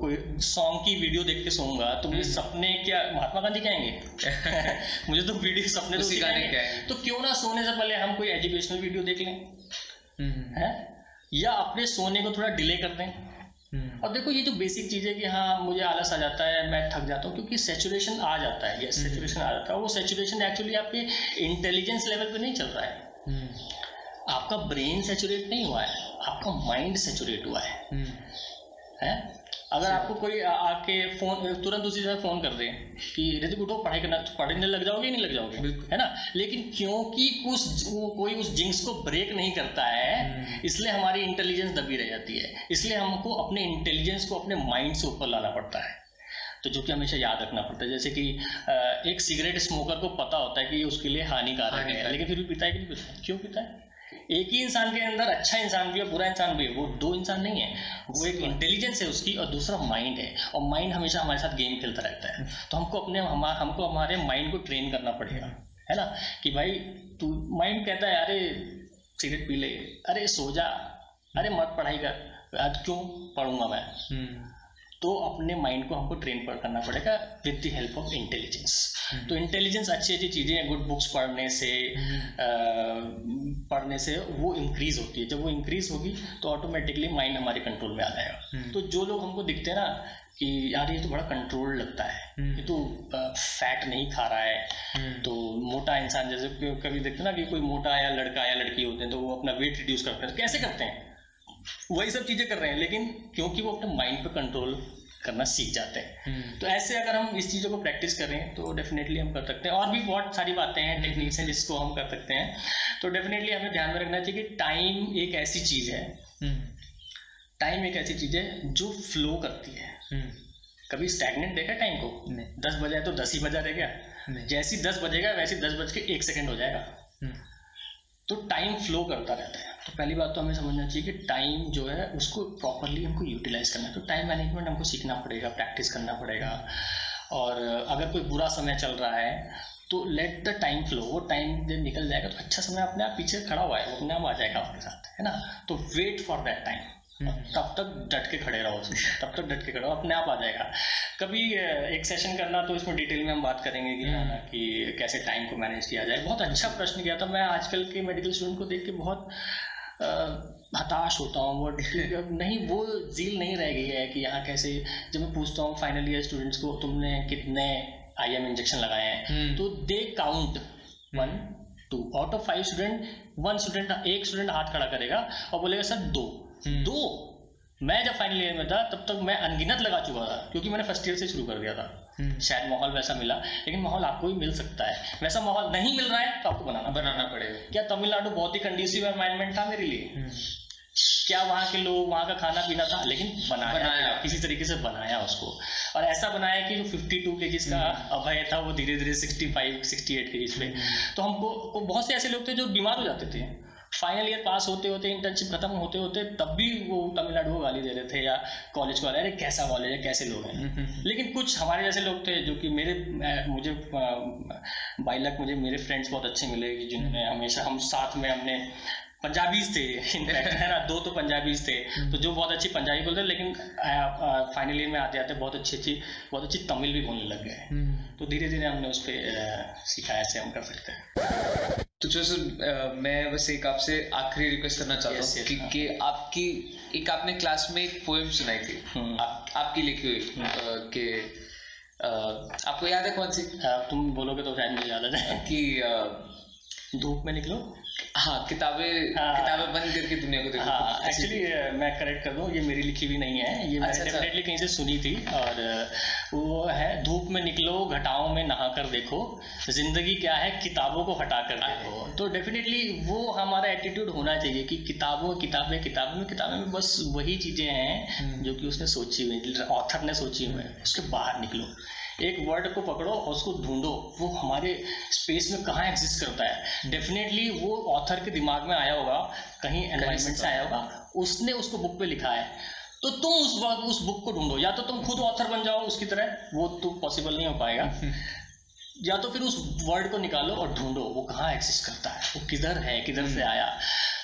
कोई सॉन्ग की वीडियो देख के सोऊँगा तो मुझे सपने क्या महात्मा गांधी कहेंगे? मुझे तो वीडियो सपने तो उसी गाने। तो क्यों ना सोने से पहले हम कोई एजुकेशनल वीडियो देख लें। है? या अपने सोने को थोड़ा डिले कर दें। और देखो ये जो बेसिक चीज़ है कि हाँ मुझे आलस आ जाता है मैं थक जाता हूँ क्योंकि सेचुरेशन आ जाता है। यस सेचुरेशन आ जाता है। वो सेचुरेशन एक्चुअली आपके इंटेलिजेंस लेवल पे नहीं चल रहा है। आपका ब्रेन सेचुरेट नहीं हुआ है आपका माइंड सेचुरेट हुआ है। है? अगर आपको कोई आके फ़ोन तुरंत उसी समय फ़ोन कर दे कि ऋतिक उठो पढ़ाई करना पढ़ने लग जाओगे नहीं लग जाओगे? है ना? लेकिन क्योंकि कुछ कोई उस जिंक्स को ब्रेक नहीं करता है इसलिए हमारी इंटेलिजेंस दबी रह जाती है। इसलिए हमको अपने इंटेलिजेंस को अपने माइंड से ऊपर लाना पड़ता है। तो जो कि हमेशा याद रखना पड़ता है। जैसे कि एक सिगरेट स्मोकर को पता होता है कि ये उसके लिए हानिकारक है। लेकिन फिर भी पीता है कि नहीं पीता? क्यों पीता है? एक ही इंसान के अंदर अच्छा इंसान भी है बुरा इंसान भी है वो दो इंसान नहीं है। वो एक इंटेलिजेंस है उसकी और दूसरा माइंड है। और माइंड हमेशा हमारे साथ गेम खेलता रहता है। तो हमको अपने हम, हमको हमारे माइंड को ट्रेन करना पड़ेगा है ना? कि भाई तू माइंड कहता है अरे सिगरेट पी ले। अरे सो जा। अरे मत पढ़ाई कर। आज क्यों पढ़ूँगा मैं? तो अपने माइंड को हमको ट्रेन पर करना पड़ेगा with the help of intelligence तो इंटेलिजेंस अच्छी अच्छी चीज़ें हैं गुड बुक्स पढ़ने से अ, पढ़ने से वो इंक्रीज होती है। जब वो इंक्रीज होगी तो ऑटोमेटिकली माइंड हमारे कंट्रोल में आ जाएगा। तो जो लोग हमको दिखते हैं ना कि यार ये तो बड़ा कंट्रोल लगता है ये तो फैट नहीं खा रहा है तो मोटा इंसान जैसे कभी देखते ना कि कोई मोटा या लड़का या लड़की होते हैं तो वो अपना वेट रिड्यूस करते हैं। कैसे करते हैं? वही सब चीज़ें कर रहे हैं लेकिन क्योंकि वो अपने माइंड पे कंट्रोल करना सीख जाते हैं। तो ऐसे अगर हम इस चीज़ों को प्रैक्टिस करें तो डेफिनेटली हम कर सकते हैं। और भी बहुत सारी बातें हैं टेक्निक्स हैं जिसको हम कर सकते हैं। तो डेफिनेटली हमें ध्यान में रखना चाहिए कि टाइम एक ऐसी चीज़ है। टाइम एक ऐसी चीज़ है जो फ्लो करती है। कभी स्टैगनेंट देखा टाइम को? दस बजे तो दस ही बजा रह गया। जैसी दस बजेगा वैसे दस बज के एक सेकेंड हो जाएगा। तो टाइम फ्लो करता रहता है। तो पहली बात तो हमें समझना चाहिए कि टाइम जो है उसको प्रॉपरली हमको यूटिलाइज करना है। तो टाइम मैनेजमेंट हमको सीखना पड़ेगा प्रैक्टिस करना पड़ेगा। और अगर कोई बुरा समय चल रहा है तो लेट द टाइम फ्लो वो टाइम जब निकल जाएगा तो अच्छा समय अपने आप पीछे खड़ा हुआ है वो अपने आप आ जाएगा आपके साथ है ना? तो वेट फॉर दैट टाइम तब तक डट के खड़े रहो उसमें। तब तक डट के खड़े रहो अपने आप आ जाएगा। कभी एक सेशन करना तो इसमें डिटेल में हम बात करेंगे कि हाँ कि कैसे टाइम को मैनेज किया जाए। बहुत अच्छा प्रश्न किया था। मैं आजकल के मेडिकल स्टूडेंट को देख के बहुत हताश होता हूँ वो नहीं वो झील नहीं रह गई है कि यहाँ कैसे जब मैं पूछता हूँ फाइनल ईयर स्टूडेंट्स को तुमने कितने आई एम इंजेक्शन लगाए हैं? तो they count one two out of five student one student एक स्टूडेंट हाथ खड़ा करेगा और बोलेगा सर दो। हम्म। दो! मैं जब फाइनल ईयर में था तब तक मैं अनगिनत लगा चुका था क्योंकि मैंने फ़र्स्ट ईयर से शुरू कर दिया था। हम्म। शायद माहौल वैसा मिला लेकिन माहौल आपको भी मिल सकता है। वैसा माहौल नहीं मिल रहा है तो आपको बनाना बनाना पड़ेगा। क्या तमिलनाडु बहुत ही कंडीसिव एनवायरमेंट था मेरे लिए? हम्म। क्या वहाँ के लोग वहाँ का खाना पीना था? लेकिन बनाया, बनाया। किसी तरीके से बनाया उसको। और ऐसा बनाया कि जो 52 के जिस का अभय था वो धीरे धीरे 65 68 के जिस पे। तो हमको बहुत से ऐसे लोग थे जो बीमार हो जाते थे। फाइनल ईयर पास होते होते इंटर्नशिप खत्म होते होते तब भी वो तमिलनाडु को गाली दे रहे थे या कॉलेज को अरे कैसा कॉलेज है कैसे लोग हैं हम्म, हम्म। लेकिन कुछ हमारे जैसे लोग थे जो कि मेरे मुझे बाई लक मुझे मेरे फ्रेंड्स बहुत अच्छे मिले कि जिन्होंने हमेशा हम साथ में हमने पंजाबीज थे इनफैक्ट है ना? दो तो पंजाबीज थे। तो जो बहुत अच्छी पंजाबी बोलते लेकिन फाइनल ईयर में आते आते बहुत अच्छी अच्छी बहुत अच्छी तमिल भी बोलने लग गए। तो धीरे धीरे हमने उस पर सीखा ऐसे हम कर सकते हैं। तो जो सर मैं बस एक आपसे आखिरी रिक्वेस्ट करना चाहता हूँ yes, कि, हाँ. कि आपकी एक आपने क्लास में एक पोएम सुनाई थी। hmm. आप, आपकी लिखी हुई. कि आपको याद है कौन सी? तुम बोलोगे तो शायद मुझे याद आ जाए। कि धूप में निकलो। हाँ किताबें हाँ, किताबें बंद करके दुनिया को देखो। हाँ एक्चुअली मैं करेक्ट कर दूँ? ये मेरी लिखी हुई नहीं है। ये मैंने डेफिनेटली अच्छा, अच्छा। कहीं से सुनी थी और वो है धूप में निकलो घटाओं में नहा कर देखो। ज़िंदगी क्या है? किताबों को हटा कर देखो तो डेफिनेटली वो हमारा एटीट्यूड होना चाहिए कि किताबों किताबें किताबों में किताबें में बस वही चीज़ें हैं हम्म। जो कि उसने सोची हुई ऑथर ने सोची हुई है। उसके बाहर निकलो। एक वर्ड को पकड़ो और उसको ढूंढो। वो हमारे स्पेस में कहाँ एग्जिस्ट करता है। डेफिनेटली वो ऑथर के दिमाग में आया होगा कहीं एनवायरमेंट से आया होगा। उसने उसको बुक पे लिखा है। तो तुम उस उस बुक को ढूंढो। या तो तुम खुद ऑथर बन जाओ उसकी तरह वो तो पॉसिबल नहीं हो पाएगा। या तो फिर उस वर्ड को निकालो और ढूंढो वो कहाँ एग्जिस्ट करता है वो किधर है किधर से हम्म। आया।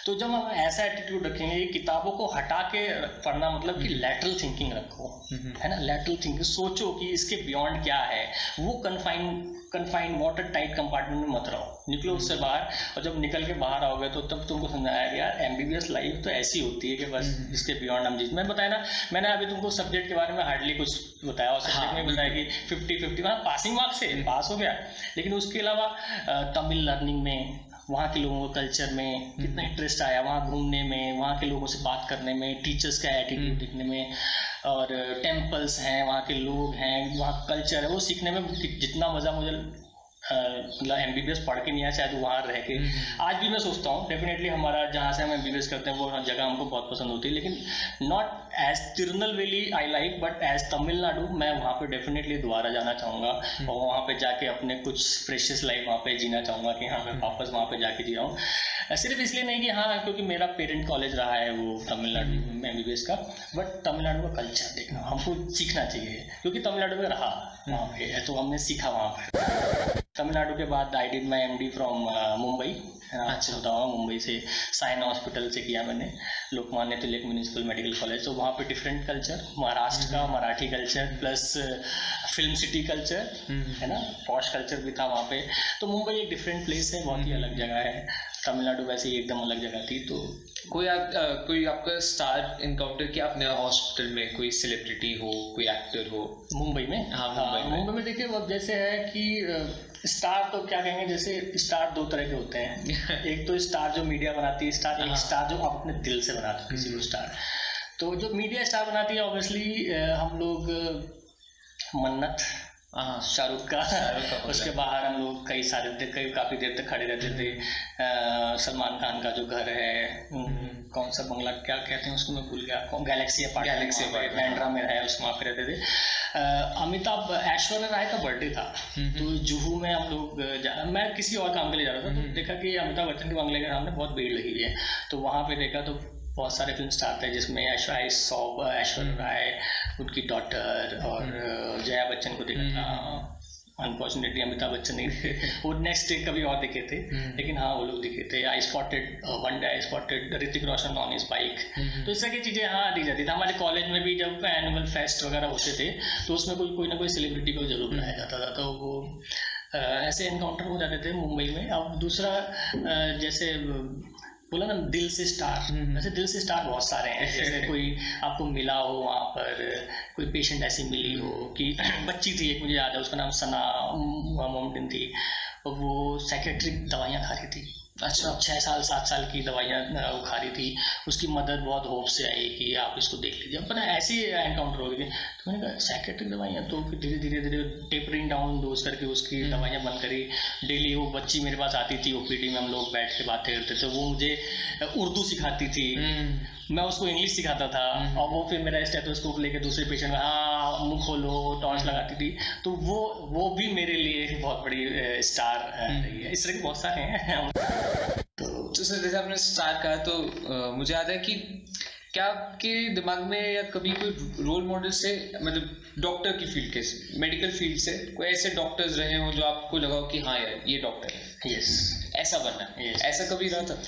तो जब हम ऐसा एटीट्यूड रखेंगे किताबों को हटा के पढ़ना मतलब कि लेटरल हम्म। थिंकिंग रखो हम्म। है ना? लेटरल थिंकिंग सोचो कि इसके बियॉन्ड क्या है? वो confine confine water tight compartment में मत रहो। निकलो उससे हम्म। बाहर और जब निकल के बाहर आओगे तो तब तुमको समझाया गया यार एमबीबीएस लाइफ तो ऐसी होती है कि बस इसके बियॉन्ड हम जीत मैं बताया ना मैंने अभी तुमको सब्जेक्ट के बारे में हार्डली कुछ बताया। और सब्जेक्ट हाँ, में बताया कि फिफ्टी फिफ्टी वहाँ पासिंग मार्क्स से पास हो गया। लेकिन उसके अलावा तमिल लर्निंग में वहाँ के लोगों को कल्चर में कितना इंटरेस्ट आया वहाँ घूमने में वहाँ के लोगों से बात करने में टीचर्स का एटीट्यूड देखने दिखने में और टेम्पल्स हैं वहाँ के लोग हैं वहाँ कल्चर है वो सीखने में जितना मज़ा मुझे मतलब एम बी बी एस पढ़ के नहीं आया शायद वहाँ रह के हम्म। आज भी मैं सोचता हूँ डेफिनेटली हमारा जहाँ से हम एम बी बी एस करते हैं वो जगह हमको बहुत पसंद होती है लेकिन not as Tirunel Tirunelveli I like but as Tamil Nadu मैं वहाँ पे डेफिनेटली दोबारा जाना चाहूँगा हम्म। और वहाँ पे जाके अपने कुछ प्रेशियस लाइफ वहाँ पे जीना चाहूँगा कि हाँ मैं हम्म। वापस वहाँ पे जाके जी रहा हूँ सिर्फ़ इसलिए नहीं कि हाँ क्योंकि मेरा पेरेंट कॉलेज रहा है वो Tamil Nadu M B B S का बट तमिलनाडु का कल्चर देखना हमको सीखना चाहिए क्योंकि तमिलनाडु में रहा वहाँ पे तो हमने सीखा वहाँ पर तमिलनाडु के बाद I did my M D from Mumbai अच्छा। बताऊँगा मुंबई से साइन हॉस्पिटल से किया मैंने Lokmanya Tilak municipal medical college तो वहाँ पे डिफरेंट कल्चर महाराष्ट्र का। Marathi culture plus film city culture है ना? पॉश कल्चर भी था वहाँ पे तो मुंबई एक डिफरेंट प्लेस है बहुत ही अलग हम्म। जगह है। तमिलनाडु वैसे ही एकदम अलग जगह थी तो कोई आप आ, कोई आपका स्टार इनकाउंटर किया अपने हॉस्पिटल में? कोई सेलिब्रिटी हो कोई एक्टर हो? मुंबई में? हाँ मुंबई हाँ, में। मुंबई में देखिए अब जैसे है कि स्टार तो क्या कहेंगे जैसे स्टार दो तरह के होते हैं। एक तो स्टार जो मीडिया बनाती है स्टार एक स्टार हाँ। जो आप अपने दिल से बनाते हो किसी को स्टार तो जो मीडिया स्टार बनाती है ऑब्वियसली हम लोग मन्नत हाँ शाहरुख का। शाहरुख का उसके बाहर हम लोग कई सारे कई काफ़ी देर तक खड़े रहते थे। सलमान खान का जो घर है कौन सा बंगला क्या कहते हैं उसको मैं भूल गया। गैलेक्सी गैलेक्सी बैंड्रा में है उसमें वहाँ पे रहते थे। अमिताभ ऐश्वर्या राय का बर्थडे था। तो जुहू में हम लोग मैं किसी और काम के लिए जा रहा था तो देखा कि अमिताभ बच्चन के बंगले के सामने बहुत भीड़ लगी हुई है। तो वहाँ पे देखा तो बहुत सारे फ़िल्म स्टार थे जिसमें ऐश्वर्या सौब ऐश्वर्य राय उनकी डॉटर और जया बच्चन को देखा था। अनफॉर्चुनेटली अमिताभ बच्चन नहीं थे। वो नेक्स्ट डे कभी और दिखे थे लेकिन हाँ वो लोग दिखे थे। I spotted one day I spotted Hrithik Roshan on his bike तो इस तरह की चीज़ें हाँ दिख जाती थी। हमारे कॉलेज में भी जब एनुअल फेस्ट वगैरह होते थे तो उसमें कोई कोई ना कोई सेलिब्रिटी को ज़रूर बुलाया जाता था। तो वो ऐसे एनकाउंटर हो जाते थे मुंबई में। अब दूसरा जैसे बोला ना दिल से स्टार। वैसे दिल से स्टार बहुत सारे हैं। जैसे कोई आपको मिला हो वहाँ पर कोई पेशेंट ऐसी मिली हो कि बच्ची थी एक मुझे याद है उसका नाम सना मोमटिन थी। वो साइकेट्रिक दवाइयाँ खा रही थी। अच्छा। छः साल सात साल की दवाइयाँ वो खा रही थी। उसकी मदर बहुत होप से आई कि आप इसको देख लीजिए। है ऐसी एनकाउंटर हो गई थी। तो मैंने कहा साइकेट्रिक दवाइयाँ तो फिर धीरे धीरे धीरे टेपरिंग डाउन डोज करके उसकी दवाइयाँ बंद करी। डेली वो बच्ची मेरे पास आती थी ओपीडी में हम लोग बैठ के बातें करते थे। वो मुझे उर्दू सिखाती थी। मैं उसको इंग्लिश सिखाता था। और वो फिर मेरा स्टेथोस्कोप लेके दूसरे पेशेंट में हाँ मुँह खोलो टॉर्च लगाती थी। तो वो वो भी मेरे लिए बहुत बड़ी स्टार रही है। इस तरह के बहुत सारे हैं। तो सर जैसे आपने स्टार कहा तो मुझे याद है कि क्या आपके दिमाग में या कभी कोई रोल मॉडल से मतलब डॉक्टर की फ़ील्ड के मेडिकल फ़ील्ड से कोई ऐसे डॉक्टर्स रहे हो जो आपको लगा हो कि हाँ यार ये डॉक्टर है? यस ऐसा बनना है Yes. ऐसा कभी रहा था?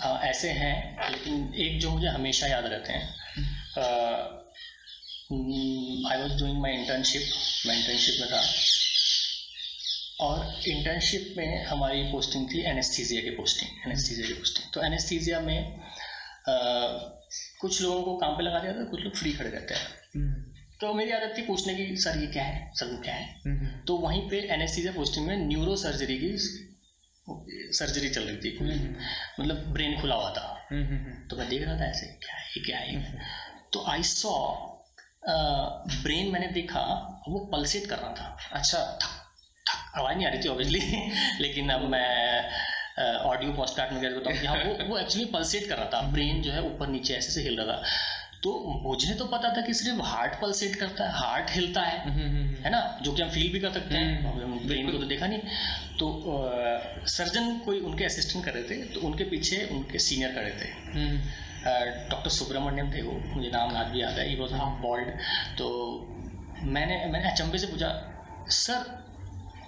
हाँ ऐसे हैं लेकिन एक जो मुझे हमेशा याद रहते हैं I was doing my internship मैं इंटर्नशिप में था। और इंटर्नशिप में हमारी पोस्टिंग थी एनेस्थीजिया की पोस्टिंग एनेस्थीजिया की पोस्टिंग तो एनेस्थीजिया में कुछ लोगों को काम पे लगा दिया था कुछ लोग फ्री खड़े रहते हैं। तो मेरी आदत थी पूछने की सर ये क्या है? सर वो क्या है? तो वहीं पे एनेस्थीजिया पोस्टिंग में न्यूरो सर्जरी की सर्जरी चल रही थी। मतलब ब्रेन खुला हुआ था। तो मैं देख रहा था ऐसे क्या है ये क्या है? तो आई सॉ ब्रेन मैंने देखा वो पल्सेट कर रहा था। अच्छा ठक आवाज़ नहीं आ रही थी ऑब्वियसली लेकिन अब मैं ऑडियो पॉडकास्ट में बताऊँ कि हाँ वो वो एक्चुअली पल्सेट कर रहा था ब्रेन जो है ऊपर नीचे ऐसे से हिल रहा था। तो मुझे तो पता था कि सिर्फ़ हार्ट पल्सेट करता है हार्ट हिलता है है ना? जो कि हम फील भी कर सकते हैं। ब्रेन को तो देखा नहीं। तो सर्जन कोई उनके असिस्टेंट कर रहे थे तो उनके पीछे उनके सीनियर खड़े थे। डॉक्टर सुब्रमण्यम थे वो मुझे नाम आज भी याद है ही वॉज़ हाफ़ बॉल्ड तो मैंने मैंने अचंभे से पूछा sir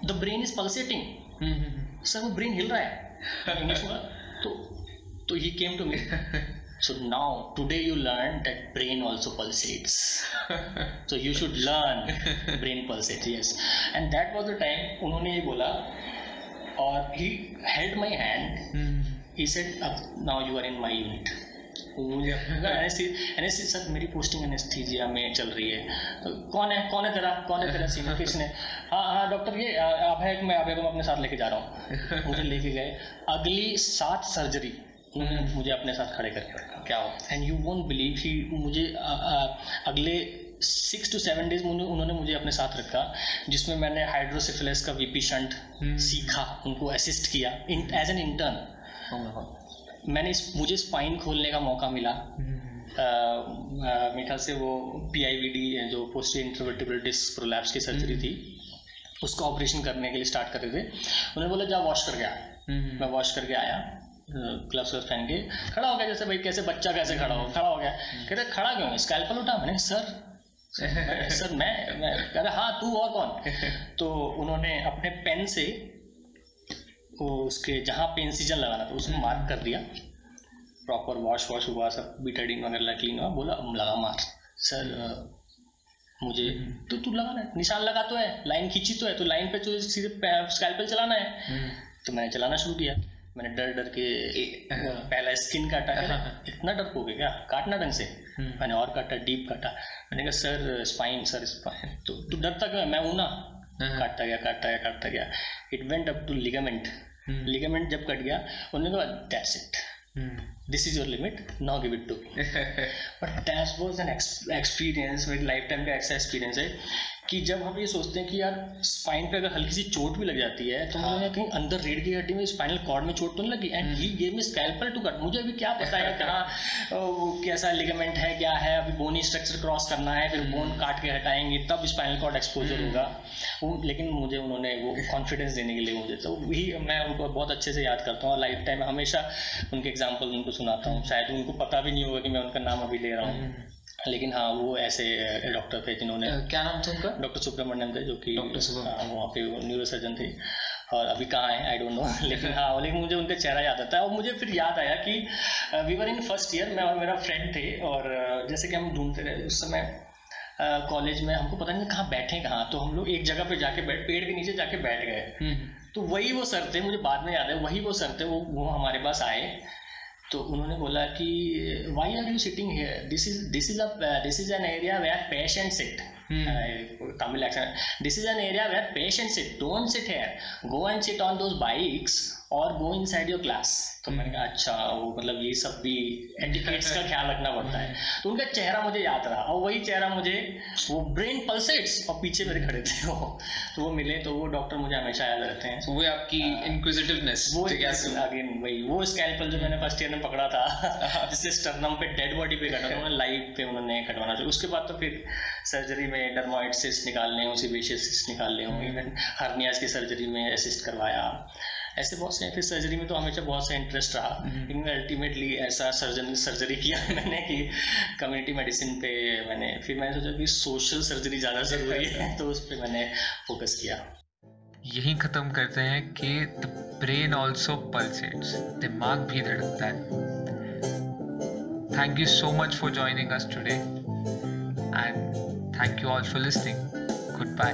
the brain is pulsating sir वो ब्रेन हिल रहा है। इंग्लिश में तो तो he came to me so now today you learn that brain also pulsates so you should learn brain pulsates yes and that was the time उन्होंने ये बोला और he held my hand he said now you are in my unit एनेस्थी sir मेरी posting anaesthesia में चल रही है। तो कौन है? कौन है तेरा? कौन है तेरा सीनियर किसने? हाँ हाँ डॉक्टर ये है मैं आप को अपने साथ लेके जा रहा हूँ। मुझे लेके गए। अगली सात सर्जरी उन्होंने मुझे अपने साथ खड़े करके रखा। क्या हो and you won't believe he मुझे आ, आ, अगले सिक्स टू सेवन डेज़ उन्होंने मुझे अपने साथ रखा जिसमें मैंने हाइड्रोसिफिलिस का वीपी शंट सीखा उनको असिस्ट किया एज एन इंटर्न मैंने इस मुझे स्पाइन खोलने का मौका मिला। मेरे ख्याल से वो पी आई वी डी जो पोस्ट इंटरवर्टिबल डिस्क प्रोलैप्स की सर्जरी थी। उसका ऑपरेशन करने के लिए स्टार्ट कर रहे थे। उन्होंने बोला जा वॉश करके आ। मैं वॉश करके आया ग्लव्स व्लव्स पहन के। खड़ा हो गया जैसे भाई कैसे बच्चा कैसे खड़ा हो? खड़ा हो गया। कहते खड़ा क्यों स्कैल्पल उठा? मैंने सर सर मैं मैं कह रहा हाँ तू और कौन? तो उन्होंने अपने पेन से उसके जहाँ पे इंसिजन लगाना था उसको मार्क कर दिया। प्रॉपर वॉश वॉश हुआ सब बीटाडीन वगैरह क्लीन हुआ बोला लगा मार सर मुझे तो तू लगाना है निशान लगा तो है लाइन खींची तो है तो लाइन पे तो सीधे स्कैल्पल चलाना है। तो मैंने चलाना शुरू किया। मैंने डर डर के पहला स्किन काटा इतना डर हो गया क्या? काटना ढंग से? मैंने और काटा डीप काटा। मैंने कहा सर स्पाइन सर स्पाइन तो तू डरता क्यों? मैं हूँ ना। काटता गया काटता गया काटता गया। It went up to ligament Hmm. Ligament जब कट गया उन्होंने कहा that's it this is your limit now give it to but that was an experience with lifetime का ऐसा एक्सपीरियंस है। कि जब हम ये सोचते हैं कि यार स्पाइन पे अगर हल्की सी चोट भी लग जाती है तो हाँ. मुझे कहीं अंदर रीढ़ की हड्डी में स्पाइनल कॉर्ड में चोट तो नहीं लगी? And he gave me scalpel to cut मुझे अभी क्या पता है कहाँ कैसा लिगामेंट है क्या है? अभी बोनी स्ट्रक्चर क्रॉस करना है फिर बोन हम्म। काट के हटाएँगे तब स्पाइनल कॉर्ड एक्सपोजर होगा। वो लेकिन मुझे उन्होंने वो कॉन्फिडेंस देने के लिए मुझे तो वही मैं उनको बहुत अच्छे से याद करता हूँ। लाइफ टाइम हमेशा उनके एग्ज़ाम्पल उनको सुनाता हूँ। शायद उनको पता भी नहीं होगा कि मैं उनका नाम अभी ले रहा हूँ। हम्म। लेकिन हाँ वो ऐसे डॉक्टर थे जिन्होंने क्या नाम था उनका डॉक्टर सुब्रमण्यम थे जो कि हाँ, वहाँ पे न्यूरो सर्जन थे। और अभी कहाँ है? आई डोंट नो लेकिन हाँ लेकिन मुझे उनका चेहरा याद आता है। और मुझे फिर याद आया कि we were in first year मैं और मेरा फ्रेंड थे। और जैसे कि हम ढूंढते रहे उस समय कॉलेज में हमको पता नहीं कहाँ बैठे कहाँ। तो हम लोग एक जगह पे जाके बैठ पेड़ के नीचे जाके बैठ गए। हम्म। तो वही वो सर थे मुझे बाद में याद है वही वो सर थे वो वो हमारे पास आए। तो उन्होंने बोला कि why are you sitting here this is this is a this is an area where patient sit Tamil action this is an area where patient sit don't sit here go and sit on those bikes और go inside your class तो मैंने कहा अच्छा वो मतलब ये सब भी एटिकेट्स का ख्याल रखना पड़ता है. तो उनका चेहरा मुझे याद रहा और वही चेहरा मुझे वो ब्रेन पल्सेट्स और पीछे मेरे खड़े थे वो। तो वो मिले तो वो डॉक्टर मुझे हमेशा याद रहते हैं। वो आपकी इंक्विजिटिवनेस वो अगेन वही वो स्कैल्पल जो मैंने फ़र्स्ट ईयर में पकड़ा था जिससे स्टर्नम पे डेड बॉडी पे कटा था लाइव पे उन्होंने कटवाना था। उसके बाद तो फिर सर्जरी में डर्माइड निकालने हूँ सिवेशियस निकालने हूँ इवन हर्नियाज की सर्जरी में असिस्ट करवाया। ऐसे बहुत से फिर सर्जरी में तो हमेशा बहुत सा इंटरेस्ट रहा। हम्म। लेकिन अल्टीमेटली ऐसा सर्जन सर्जरी किया मैंने कि कम्युनिटी मेडिसिन पे मैंने फिर मैंने सोचा कि सोशल सर्जरी ज़्यादा ज़रूरी है तो उस पर मैंने फोकस किया। यही ख़त्म करते हैं कि द ब्रेन ऑल्सो पल्सेट्स दिमाग भी धड़कता है। Thank you so much for joining us today and thank you all for listening goodbye